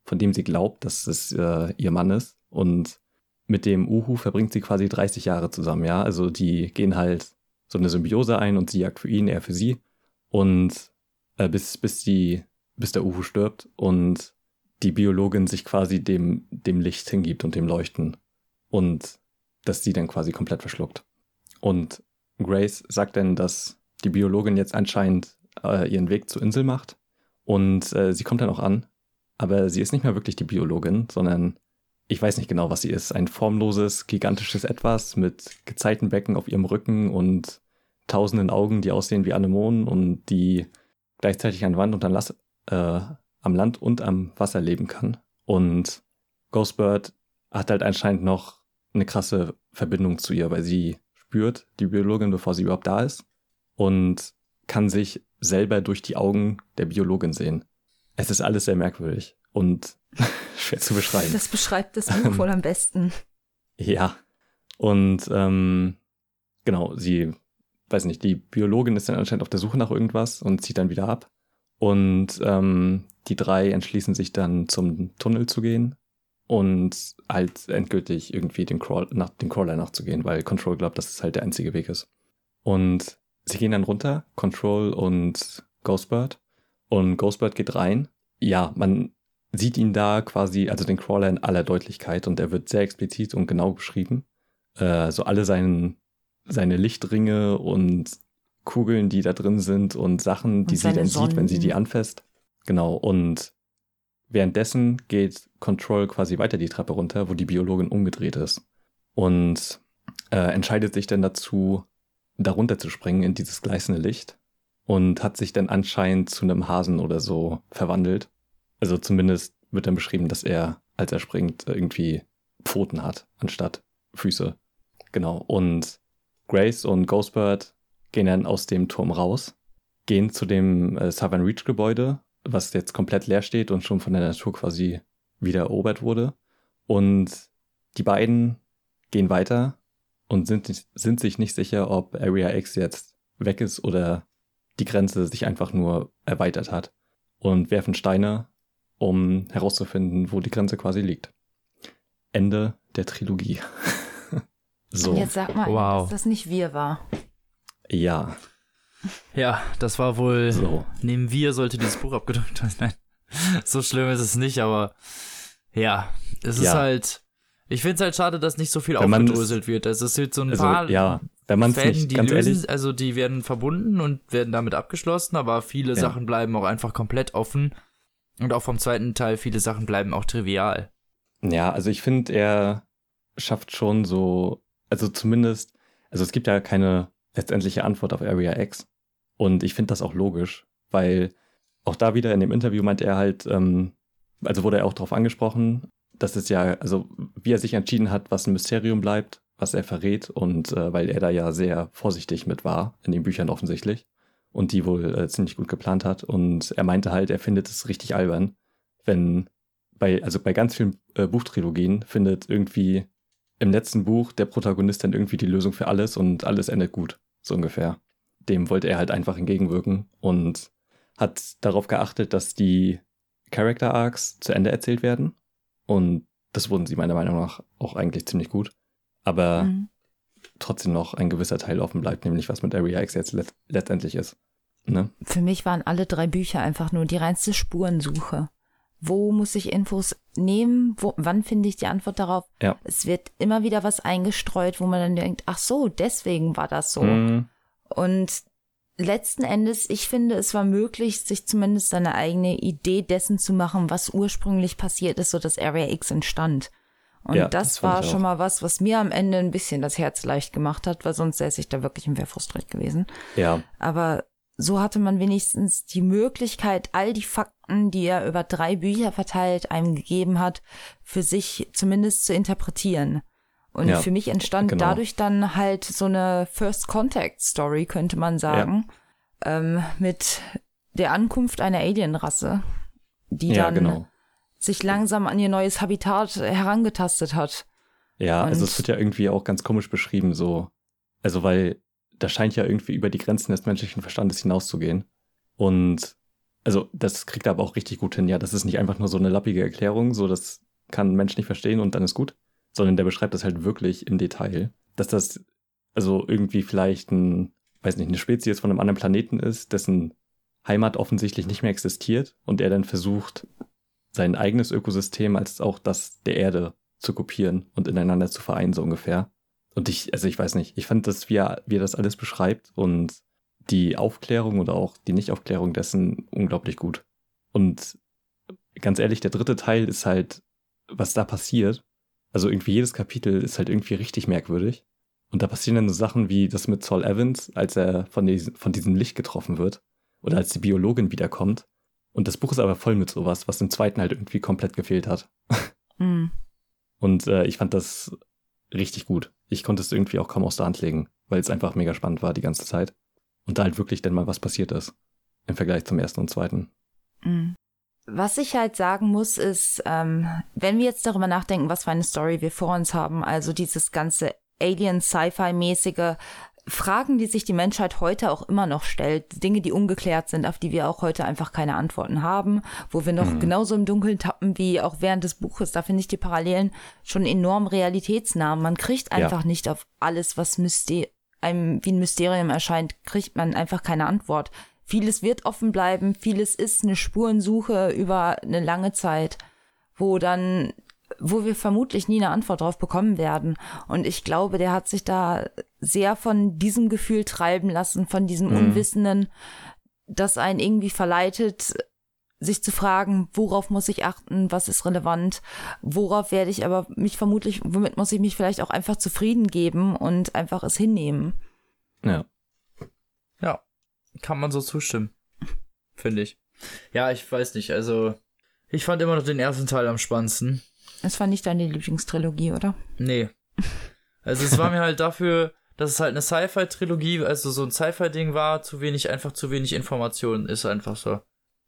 von dem sie glaubt, dass es äh, ihr Mann ist und mit dem Uhu verbringt sie quasi 30 Jahre zusammen, ja. Also die gehen halt so eine Symbiose ein und sie jagt für ihn, er für sie. Und äh, bis, bis die, bis der Uhu stirbt und die Biologin sich quasi dem, dem Licht hingibt und dem Leuchten. Und dass sie dann quasi komplett verschluckt. Und Grace sagt dann, dass die Biologin jetzt anscheinend äh, ihren Weg zur Insel macht. Und äh, sie kommt dann auch an. Aber sie ist nicht mehr wirklich die Biologin, sondern ich weiß nicht genau, was sie ist. Ein formloses, gigantisches Etwas mit Gezeitenbecken auf ihrem Rücken und tausenden Augen, die aussehen wie Anemonen und die gleichzeitig an Wand und an Las äh, am Land und am Wasser leben kann. Und Ghostbird hat halt anscheinend noch eine krasse Verbindung zu ihr, weil sie spürt die Biologin, bevor sie überhaupt da ist und kann sich selber durch die Augen der Biologin sehen. Es ist alles sehr merkwürdig und schwer zu beschreiben. Das beschreibt das Buch wohl am besten. Ja. Und ähm, genau, sie, weiß nicht, die Biologin ist dann anscheinend auf der Suche nach irgendwas und zieht dann wieder ab. Und ähm, die drei entschließen sich dann zum Tunnel zu gehen und halt endgültig irgendwie den, Crawl, nach, den Crawler nachzugehen, weil Control glaubt, dass es halt der einzige Weg ist. Und sie gehen dann runter, Control und Ghostbird. Und Ghostbird geht rein. Ja, man sieht ihn da quasi, also den Crawler in aller Deutlichkeit und er wird sehr explizit und genau beschrieben. Äh, so alle seinen, seine Lichtringe und Kugeln, die da drin sind und Sachen, und die sie dann Sonnen. sieht, wenn sie die anfasst. Genau, und währenddessen geht Control quasi weiter die Treppe runter, wo die Biologin umgedreht ist. Und äh, entscheidet sich dann dazu, darunter zu springen in dieses gleißende Licht und hat sich dann anscheinend zu einem Hasen oder so verwandelt also zumindest wird dann beschrieben, dass er, als er springt, irgendwie Pfoten hat, anstatt Füße. Genau. Und Grace und Ghostbird gehen dann aus dem Turm raus, gehen zu dem äh, Southern Reach Gebäude, was jetzt komplett leer steht und schon von der Natur quasi wieder erobert wurde. Und die beiden gehen weiter und sind, sind sich nicht sicher, ob Area X jetzt weg ist oder die Grenze sich einfach nur erweitert hat und werfen Steine um herauszufinden, wo die Grenze quasi liegt. Ende der Trilogie. so. Jetzt sag mal, wow. dass das nicht wir war. Ja. Ja, das war wohl. So. Neben wir sollte dieses Buch abgedrückt werden. Nein. So schlimm ist es nicht, aber ja, es ja. ist halt. Ich finde es halt schade, dass nicht so viel wenn aufgedröselt wird. Also es wird so ein also, paar ja, wenn man's Fäden, nicht, die ganz lösen, ehrlich, also die werden verbunden und werden damit abgeschlossen, aber viele ja. Sachen bleiben auch einfach komplett offen. Und auch vom zweiten Teil, viele Sachen bleiben auch trivial. Ja, also ich finde, er schafft schon so, also zumindest, also es gibt ja keine letztendliche Antwort auf Area X. Und ich finde das auch logisch, weil auch da wieder in dem Interview meint er halt, ähm, also wurde er auch darauf angesprochen, dass es ja, also wie er sich entschieden hat, was ein Mysterium bleibt, was er verrät und äh, weil er da ja sehr vorsichtig mit war, in den Büchern offensichtlich und die wohl äh, ziemlich gut geplant hat. Und er meinte halt, er findet es richtig albern, wenn bei, also bei ganz vielen äh, Buchtrilogien findet irgendwie im letzten Buch der Protagonist dann irgendwie die Lösung für alles und alles endet gut, so ungefähr. Dem wollte er halt einfach entgegenwirken und hat darauf geachtet, dass die Character Arcs zu Ende erzählt werden. Und das wurden sie meiner Meinung nach auch eigentlich ziemlich gut. Aber mhm trotzdem noch ein gewisser Teil offen bleibt, nämlich was mit Area X jetzt let letztendlich ist. Ne? Für mich waren alle drei Bücher einfach nur die reinste Spurensuche. Wo muss ich Infos nehmen? Wo, wann finde ich die Antwort darauf? Ja. Es wird immer wieder was eingestreut, wo man dann denkt, ach so, deswegen war das so. Mhm. Und letzten Endes, ich finde, es war möglich, sich zumindest seine eigene Idee dessen zu machen, was ursprünglich passiert ist, so dass Area X entstand. Und ja, das, das war schon mal was, was mir am Ende ein bisschen das Herz leicht gemacht hat, weil sonst säße ich da wirklich im Wehr frustriert gewesen. Ja. Aber so hatte man wenigstens die Möglichkeit, all die Fakten, die er über drei Bücher verteilt einem gegeben hat, für sich zumindest zu interpretieren. Und ja, für mich entstand genau. dadurch dann halt so eine First Contact Story, könnte man sagen, ja. ähm, mit der Ankunft einer Alienrasse, die ja, dann genau. sich langsam an ihr neues Habitat herangetastet hat. Ja, Und also es wird ja irgendwie auch ganz komisch beschrieben, so. Also, weil das scheint ja irgendwie über die Grenzen des menschlichen Verstandes hinauszugehen. Und also das kriegt er aber auch richtig gut hin. Ja, das ist nicht einfach nur so eine lappige Erklärung, so das kann ein Mensch nicht verstehen und dann ist gut, sondern der beschreibt das halt wirklich im Detail, dass das also irgendwie vielleicht ein, weiß nicht, eine Spezies von einem anderen Planeten ist, dessen Heimat offensichtlich nicht mehr existiert und er dann versucht, sein eigenes Ökosystem als auch das der Erde zu kopieren und ineinander zu vereinen, so ungefähr. Und ich, also ich weiß nicht, ich fand, dass wie er, wie er das alles beschreibt und die Aufklärung oder auch die Nichtaufklärung dessen unglaublich gut. Und ganz ehrlich, der dritte Teil ist halt, was da passiert. Also irgendwie jedes Kapitel ist halt irgendwie richtig merkwürdig. Und da passieren dann so Sachen wie das mit Saul Evans, als er von, diesem, von diesem Licht getroffen wird. Oder als die Biologin wiederkommt. Und das Buch ist aber voll mit sowas, was im zweiten halt irgendwie komplett gefehlt hat. Mhm. Und äh, ich fand das richtig gut. Ich konnte es irgendwie auch kaum aus der Hand legen, weil es einfach mega spannend war die ganze Zeit. Und da halt wirklich dann mal was passiert ist. Im Vergleich zum ersten und zweiten. Mhm. Was ich halt sagen muss, ist, ähm, wenn wir jetzt darüber nachdenken, was für eine Story wir vor uns haben, also dieses ganze Alien-Sci-Fi-mäßige, Fragen, die sich die Menschheit heute auch immer noch stellt, Dinge, die ungeklärt sind, auf die wir auch heute einfach keine Antworten haben, wo wir noch mhm. genauso im Dunkeln tappen wie auch während des Buches. Da finde ich die Parallelen schon enorm realitätsnah. Man kriegt einfach ja. nicht auf alles, was Myster einem wie ein Mysterium erscheint, kriegt man einfach keine Antwort. Vieles wird offen bleiben, vieles ist eine Spurensuche über eine lange Zeit, wo dann wo wir vermutlich nie eine Antwort drauf bekommen werden. Und ich glaube, der hat sich da sehr von diesem Gefühl treiben lassen, von diesem mhm. Unwissenden, das einen irgendwie verleitet, sich zu fragen, worauf muss ich achten, was ist relevant, worauf werde ich aber mich vermutlich, womit muss ich mich vielleicht auch einfach zufrieden geben und einfach es hinnehmen. Ja. Ja, kann man so zustimmen, finde ich. Ja, ich weiß nicht, also ich fand immer noch den ersten Teil am spannendsten. Es war nicht deine Lieblingstrilogie, oder? Nee. Also es war mir halt dafür, dass es halt eine Sci-Fi-Trilogie, also so ein Sci-Fi-Ding war, zu wenig, einfach zu wenig Informationen, ist einfach so.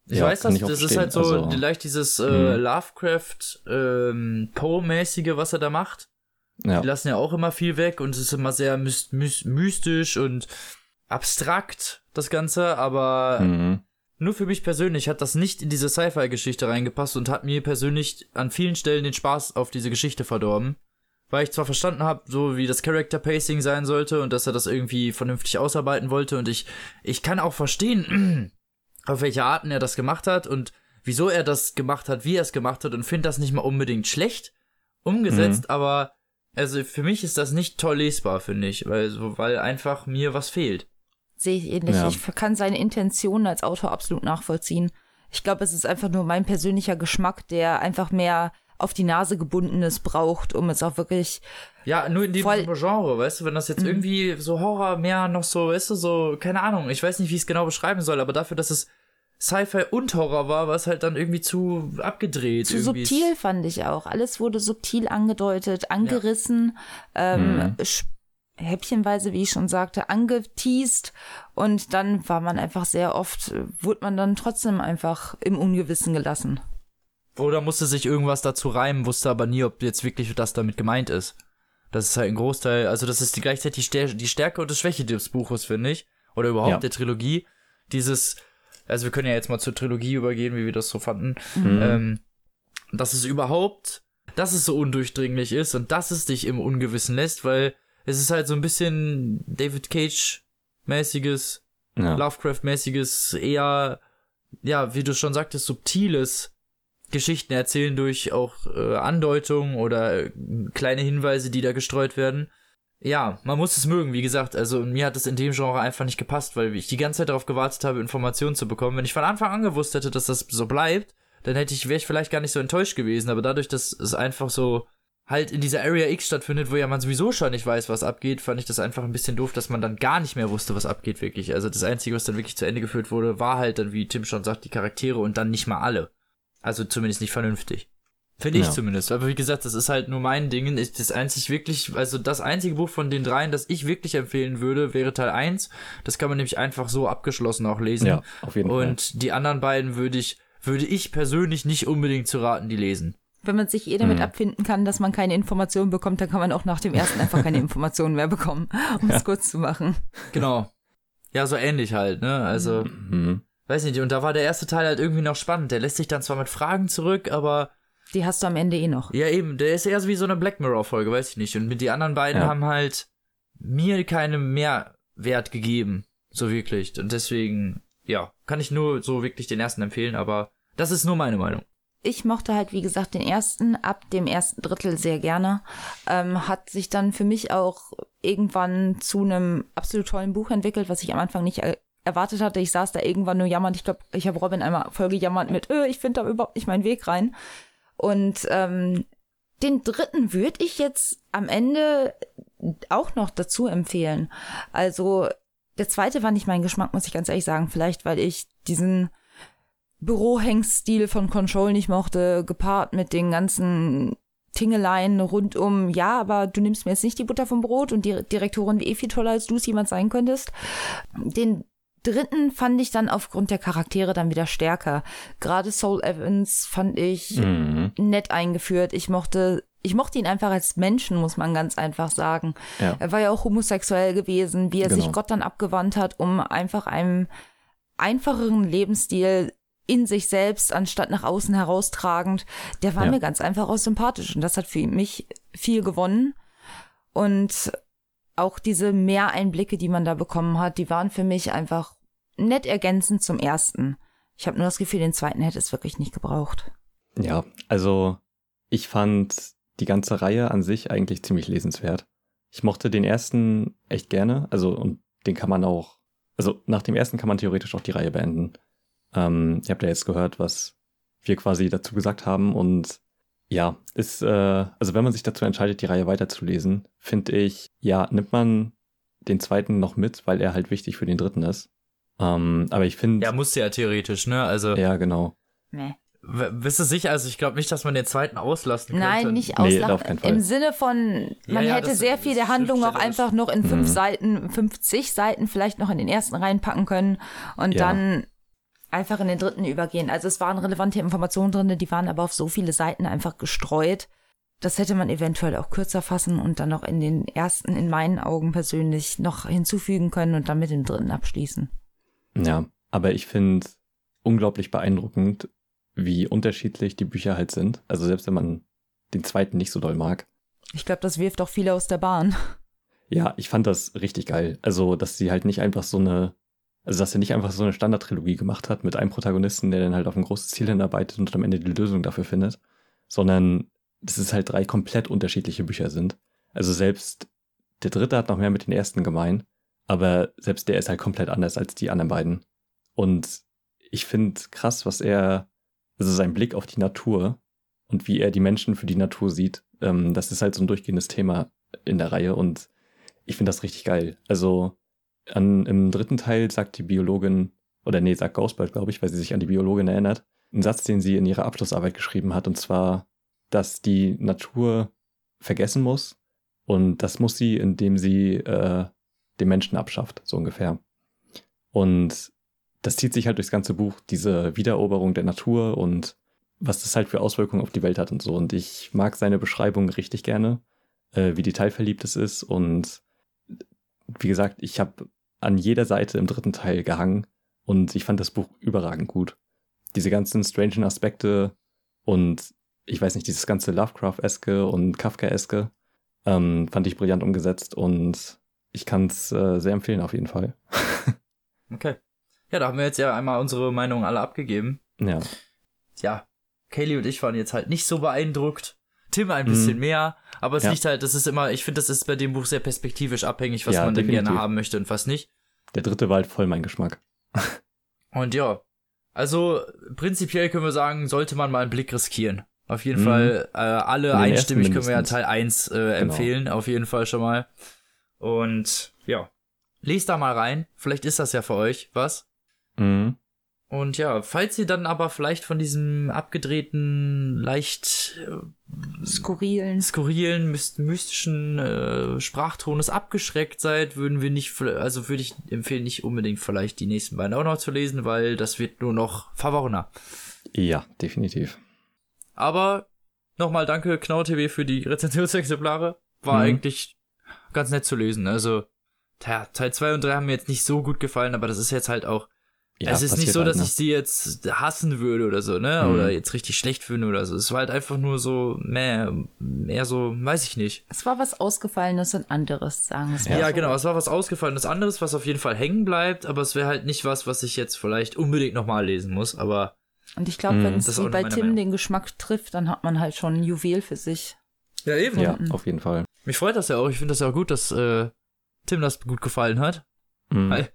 Ich ja, weiß, dass das ist halt so also, leicht dieses äh, mhm. Lovecraft ähm, Poe-mäßige, was er da macht. Ja. Die lassen ja auch immer viel weg und es ist immer sehr mystisch und abstrakt, das Ganze, aber mhm. Nur für mich persönlich hat das nicht in diese Sci-Fi-Geschichte reingepasst und hat mir persönlich an vielen Stellen den Spaß auf diese Geschichte verdorben. Weil ich zwar verstanden habe, so wie das Character Pacing sein sollte und dass er das irgendwie vernünftig ausarbeiten wollte und ich, ich kann auch verstehen, auf welche Arten er das gemacht hat und wieso er das gemacht hat, wie er es gemacht hat und finde das nicht mal unbedingt schlecht umgesetzt, mhm. aber also für mich ist das nicht toll lesbar, finde ich, weil, weil einfach mir was fehlt. Sehe ich ähnlich. Ja. Ich kann seine Intentionen als Autor absolut nachvollziehen. Ich glaube, es ist einfach nur mein persönlicher Geschmack, der einfach mehr auf die Nase gebundenes braucht, um es auch wirklich. Ja, nur in dem Genre, weißt du, wenn das jetzt mhm. irgendwie so Horror mehr noch so, weißt du, so, keine Ahnung, ich weiß nicht, wie ich es genau beschreiben soll, aber dafür, dass es Sci-Fi und Horror war, war es halt dann irgendwie zu abgedreht. Zu irgendwie. subtil fand ich auch. Alles wurde subtil angedeutet, angerissen, ja. ähm, mhm häppchenweise, wie ich schon sagte, angeteased und dann war man einfach sehr oft, wurde man dann trotzdem einfach im Ungewissen gelassen. Oder musste sich irgendwas dazu reimen, wusste aber nie, ob jetzt wirklich das damit gemeint ist. Das ist halt ein Großteil, also das ist die, gleichzeitig die Stärke und die Schwäche des Buches, finde ich. Oder überhaupt ja. der Trilogie. Dieses, also wir können ja jetzt mal zur Trilogie übergehen, wie wir das so fanden. Mhm. Ähm, dass es überhaupt, dass es so undurchdringlich ist und dass es dich im Ungewissen lässt, weil es ist halt so ein bisschen David Cage-mäßiges, ja. Lovecraft-mäßiges, eher, ja, wie du schon sagtest, subtiles Geschichten erzählen durch auch äh, Andeutungen oder äh, kleine Hinweise, die da gestreut werden. Ja, man muss es mögen, wie gesagt. Also mir hat es in dem Genre einfach nicht gepasst, weil ich die ganze Zeit darauf gewartet habe, Informationen zu bekommen. Wenn ich von Anfang an gewusst hätte, dass das so bleibt, dann hätte ich wäre ich vielleicht gar nicht so enttäuscht gewesen. Aber dadurch, dass es einfach so halt in dieser Area X stattfindet, wo ja man sowieso schon nicht weiß, was abgeht, fand ich das einfach ein bisschen doof, dass man dann gar nicht mehr wusste, was abgeht wirklich. Also das Einzige, was dann wirklich zu Ende geführt wurde, war halt dann, wie Tim schon sagt, die Charaktere und dann nicht mal alle. Also zumindest nicht vernünftig. Finde ich ja. zumindest. Aber wie gesagt, das ist halt nur mein Ding. Ich, das einzig wirklich, also das einzige Buch von den dreien, das ich wirklich empfehlen würde, wäre Teil 1. Das kann man nämlich einfach so abgeschlossen auch lesen. Ja, auf jeden Und Fall. Und die anderen beiden würde ich, würde ich persönlich nicht unbedingt zu raten, die lesen. Wenn man sich eh damit hm. abfinden kann, dass man keine Informationen bekommt, dann kann man auch nach dem ersten einfach keine Informationen mehr bekommen, um ja. es kurz zu machen. Genau. Ja, so ähnlich halt, ne? Also, mhm. weiß nicht, und da war der erste Teil halt irgendwie noch spannend. Der lässt sich dann zwar mit Fragen zurück, aber die hast du am Ende eh noch. Ja, eben. Der ist eher so wie so eine Black Mirror-Folge, weiß ich nicht. Und mit die anderen beiden ja. haben halt mir keinen Mehrwert gegeben. So wirklich. Und deswegen, ja, kann ich nur so wirklich den ersten empfehlen, aber das ist nur meine Meinung. Ich mochte halt, wie gesagt, den ersten ab dem ersten Drittel sehr gerne. Ähm, hat sich dann für mich auch irgendwann zu einem absolut tollen Buch entwickelt, was ich am Anfang nicht erwartet hatte. Ich saß da irgendwann nur jammernd. Ich glaube, ich habe Robin einmal voll gejammert mit, öh, ich finde da überhaupt nicht meinen Weg rein. Und ähm, den dritten würde ich jetzt am Ende auch noch dazu empfehlen. Also der zweite war nicht mein Geschmack, muss ich ganz ehrlich sagen. Vielleicht, weil ich diesen Bürohengststil von Control nicht mochte, gepaart mit den ganzen Tingeleien rundum, ja, aber du nimmst mir jetzt nicht die Butter vom Brot und die Direktorin wie eh viel toller als du es jemand sein könntest. Den dritten fand ich dann aufgrund der Charaktere dann wieder stärker. Gerade Soul Evans fand ich mhm. nett eingeführt. Ich mochte ich mochte ihn einfach als Menschen, muss man ganz einfach sagen. Ja. Er war ja auch homosexuell gewesen, wie er genau. sich Gott dann abgewandt hat, um einfach einem einfacheren Lebensstil in sich selbst, anstatt nach außen heraustragend, der war ja. mir ganz einfach auch sympathisch. Und das hat für mich viel gewonnen. Und auch diese Mehreinblicke, die man da bekommen hat, die waren für mich einfach nett ergänzend zum ersten. Ich habe nur das Gefühl, den zweiten hätte es wirklich nicht gebraucht. Ja, also ich fand die ganze Reihe an sich eigentlich ziemlich lesenswert. Ich mochte den ersten echt gerne, also und den kann man auch, also nach dem ersten kann man theoretisch auch die Reihe beenden. Ähm, ihr habt ja jetzt gehört, was wir quasi dazu gesagt haben und ja, ist, äh, also wenn man sich dazu entscheidet, die Reihe weiterzulesen, finde ich, ja, nimmt man den zweiten noch mit, weil er halt wichtig für den dritten ist. Ähm, aber ich finde. Ja, musste ja theoretisch, ne? Also. Ja, genau. Nee. Bist du sicher? Also ich glaube nicht, dass man den zweiten auslassen könnte. Nein, nicht auslassen. Nee, Im Sinne von, man ja, ja, hätte sehr viel der Handlung auch einfach noch in fünf mhm. Seiten, 50 Seiten vielleicht noch in den ersten reinpacken können und ja. dann einfach in den dritten übergehen. Also es waren relevante Informationen drin, die waren aber auf so viele Seiten einfach gestreut. Das hätte man eventuell auch kürzer fassen und dann noch in den ersten, in meinen Augen persönlich, noch hinzufügen können und dann mit dem dritten abschließen. Ja, aber ich finde unglaublich beeindruckend, wie unterschiedlich die Bücher halt sind. Also selbst wenn man den zweiten nicht so doll mag. Ich glaube, das wirft auch viele aus der Bahn. Ja, ich fand das richtig geil. Also, dass sie halt nicht einfach so eine, also dass er nicht einfach so eine Standardtrilogie gemacht hat mit einem Protagonisten, der dann halt auf ein großes Ziel hinarbeitet und am Ende die Lösung dafür findet, sondern dass es halt drei komplett unterschiedliche Bücher sind. Also selbst der dritte hat noch mehr mit den ersten gemein, aber selbst der ist halt komplett anders als die anderen beiden. Und ich finde krass, was er, also sein Blick auf die Natur und wie er die Menschen für die Natur sieht, ähm, das ist halt so ein durchgehendes Thema in der Reihe und ich finde das richtig geil. Also an, im dritten Teil sagt die Biologin, oder nee, sagt Ghostbird, glaube ich, weil sie sich an die Biologin erinnert, einen Satz, den sie in ihrer Abschlussarbeit geschrieben hat, und zwar, dass die Natur vergessen muss und das muss sie, indem sie äh, den Menschen abschafft, so ungefähr. Und das zieht sich halt durchs ganze Buch, diese Wiedereroberung der Natur und was das halt für Auswirkungen auf die Welt hat und so. Und ich mag seine Beschreibung richtig gerne, äh, wie detailverliebt es ist. Und wie gesagt, ich habe an jeder Seite im dritten Teil gehangen und ich fand das Buch überragend gut. Diese ganzen strangen Aspekte und ich weiß nicht, dieses ganze Lovecraft-eske und Kafka-eske ähm, fand ich brillant umgesetzt und ich kann es äh, sehr empfehlen auf jeden Fall. okay. Ja, da haben wir jetzt ja einmal unsere Meinung alle abgegeben. Ja. Ja, Kaylee und ich waren jetzt halt nicht so beeindruckt. Tim ein bisschen mhm. mehr, aber es ja. liegt halt, das ist immer, ich finde, das ist bei dem Buch sehr perspektivisch abhängig, was ja, man denn gerne haben möchte und was nicht. Der dritte war halt voll mein Geschmack. und ja, also prinzipiell können wir sagen, sollte man mal einen Blick riskieren. Auf jeden mhm. Fall äh, alle einstimmig können wir ja Teil 1 äh, genau. empfehlen, auf jeden Fall schon mal. Und ja, lest da mal rein. Vielleicht ist das ja für euch was. Mhm. Und ja, falls ihr dann aber vielleicht von diesem abgedrehten, leicht äh, skurrilen, skurrilen, mystischen äh, Sprachtones abgeschreckt seid, würden wir nicht, also würde ich empfehlen, nicht unbedingt vielleicht die nächsten beiden auch noch zu lesen, weil das wird nur noch verworrener. Ja, definitiv. Aber nochmal danke KnauTV für die Rezensionsexemplare. War mhm. eigentlich ganz nett zu lesen. Also, ja, Teil 2 und 3 haben mir jetzt nicht so gut gefallen, aber das ist jetzt halt auch ja, es ist nicht so, halt, dass ne? ich sie jetzt hassen würde oder so, ne? Mhm. Oder jetzt richtig schlecht finde oder so. Es war halt einfach nur so, mehr, mehr so, weiß ich nicht. Es war was Ausgefallenes und anderes, sagen wir ja. ja, so. genau. Es war was Ausgefallenes anderes, was auf jeden Fall hängen bleibt, aber es wäre halt nicht was, was ich jetzt vielleicht unbedingt nochmal lesen muss, aber. Und ich glaube, mhm. wenn es wie bei Tim Meinung. den Geschmack trifft, dann hat man halt schon ein Juwel für sich. Ja, eben. Ja, auf jeden Fall. Mich freut das ja auch. Ich finde das ja auch gut, dass äh, Tim das gut gefallen hat. Mhm. Weil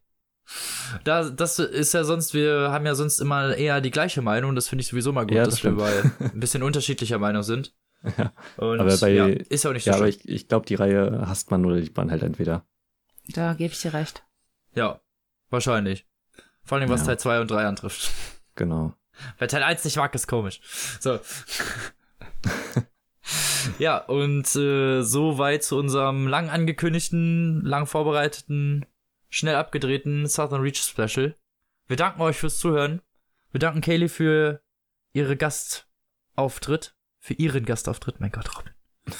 da, das ist ja sonst, wir haben ja sonst immer eher die gleiche Meinung. Das finde ich sowieso mal gut, ja, das dass stimmt. wir bei ein bisschen unterschiedlicher Meinung sind. Ja. Und, aber bei, ja, ist ja auch nicht so Ja, schlimm. aber ich, ich glaube, die Reihe hasst man oder liebt man halt entweder. Da gebe ich dir recht. Ja, wahrscheinlich. Vor allem, was ja. Teil 2 und 3 antrifft. Genau. Wer Teil 1 nicht mag, ist komisch. So. ja, und äh, so weit zu unserem lang angekündigten, lang vorbereiteten schnell abgedrehten Southern Reach Special. Wir danken euch fürs Zuhören. Wir danken Kaylee für ihre Gastauftritt. Für ihren Gastauftritt, mein Gott, Robin.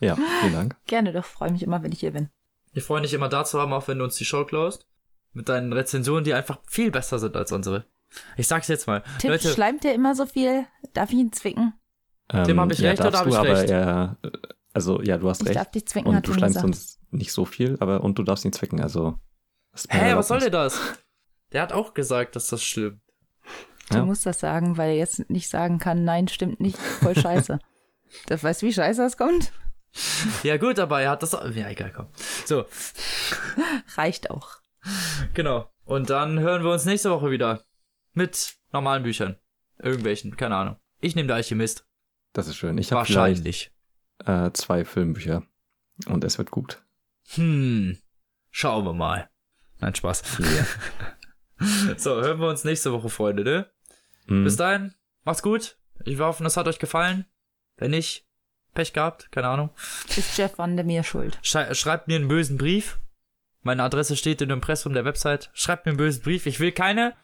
ja, vielen Dank. Gerne doch, freue mich immer, wenn ich hier bin. Wir freuen dich immer da zu haben, auch wenn du uns die Show klaust. Mit deinen Rezensionen, die einfach viel besser sind als unsere. Ich sag's jetzt mal. Tim Leute, schleimt dir immer so viel. Darf ich ihn zwicken? Ähm, Tim, hab ich ja, recht oder hab ich recht? Er, also, ja, du hast ich recht. Darf dich zwicken, und du schleimst uns nicht so viel, aber und du darfst ihn zwicken, also. Hä, hey, was soll der das? Der hat auch gesagt, dass das stimmt. Du ja. musst das sagen, weil er jetzt nicht sagen kann, nein, stimmt nicht, voll scheiße. das weißt du, wie scheiße das kommt? Ja, gut, aber er hat das. Ja, egal, komm. So. Reicht auch. Genau. Und dann hören wir uns nächste Woche wieder. Mit normalen Büchern. Irgendwelchen, keine Ahnung. Ich nehme der Alchemist. Das ist schön. Ich habe Wahrscheinlich. Äh, zwei Filmbücher. Und es wird gut. Hm. Schauen wir mal. Nein, Spaß. Yeah. so, hören wir uns nächste Woche, Freunde, ne? Mm. Bis dahin, macht's gut. Ich hoffe, es hat euch gefallen. Wenn nicht, Pech gehabt, keine Ahnung. Ist Jeff Van der mir schuld. Schrei schreibt mir einen bösen Brief. Meine Adresse steht in dem Impressum der Website. Schreibt mir einen bösen Brief. Ich will keine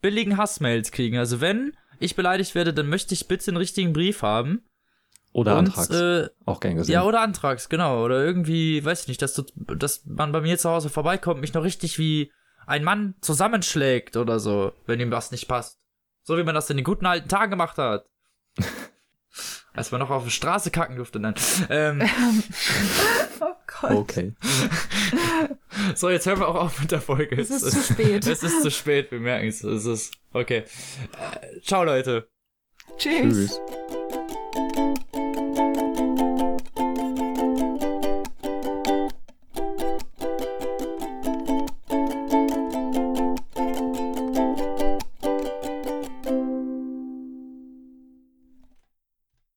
billigen Hassmails kriegen. Also wenn ich beleidigt werde, dann möchte ich bitte einen richtigen Brief haben. Oder und, Antrags. Äh, auch gern gesehen. Ja, oder Antrags, genau. Oder irgendwie, weiß ich nicht, dass, du, dass man bei mir zu Hause vorbeikommt, mich noch richtig wie ein Mann zusammenschlägt oder so, wenn ihm was nicht passt. So wie man das in den guten alten Tagen gemacht hat. Als man noch auf der Straße kacken durfte, nein. Ähm, oh Gott. Okay. so, jetzt hören wir auch auf mit der Folge. Es ist zu spät. Es ist zu spät, wir merken es. Es ist, okay. Äh, ciao, Leute. Tschüss. Tschüss.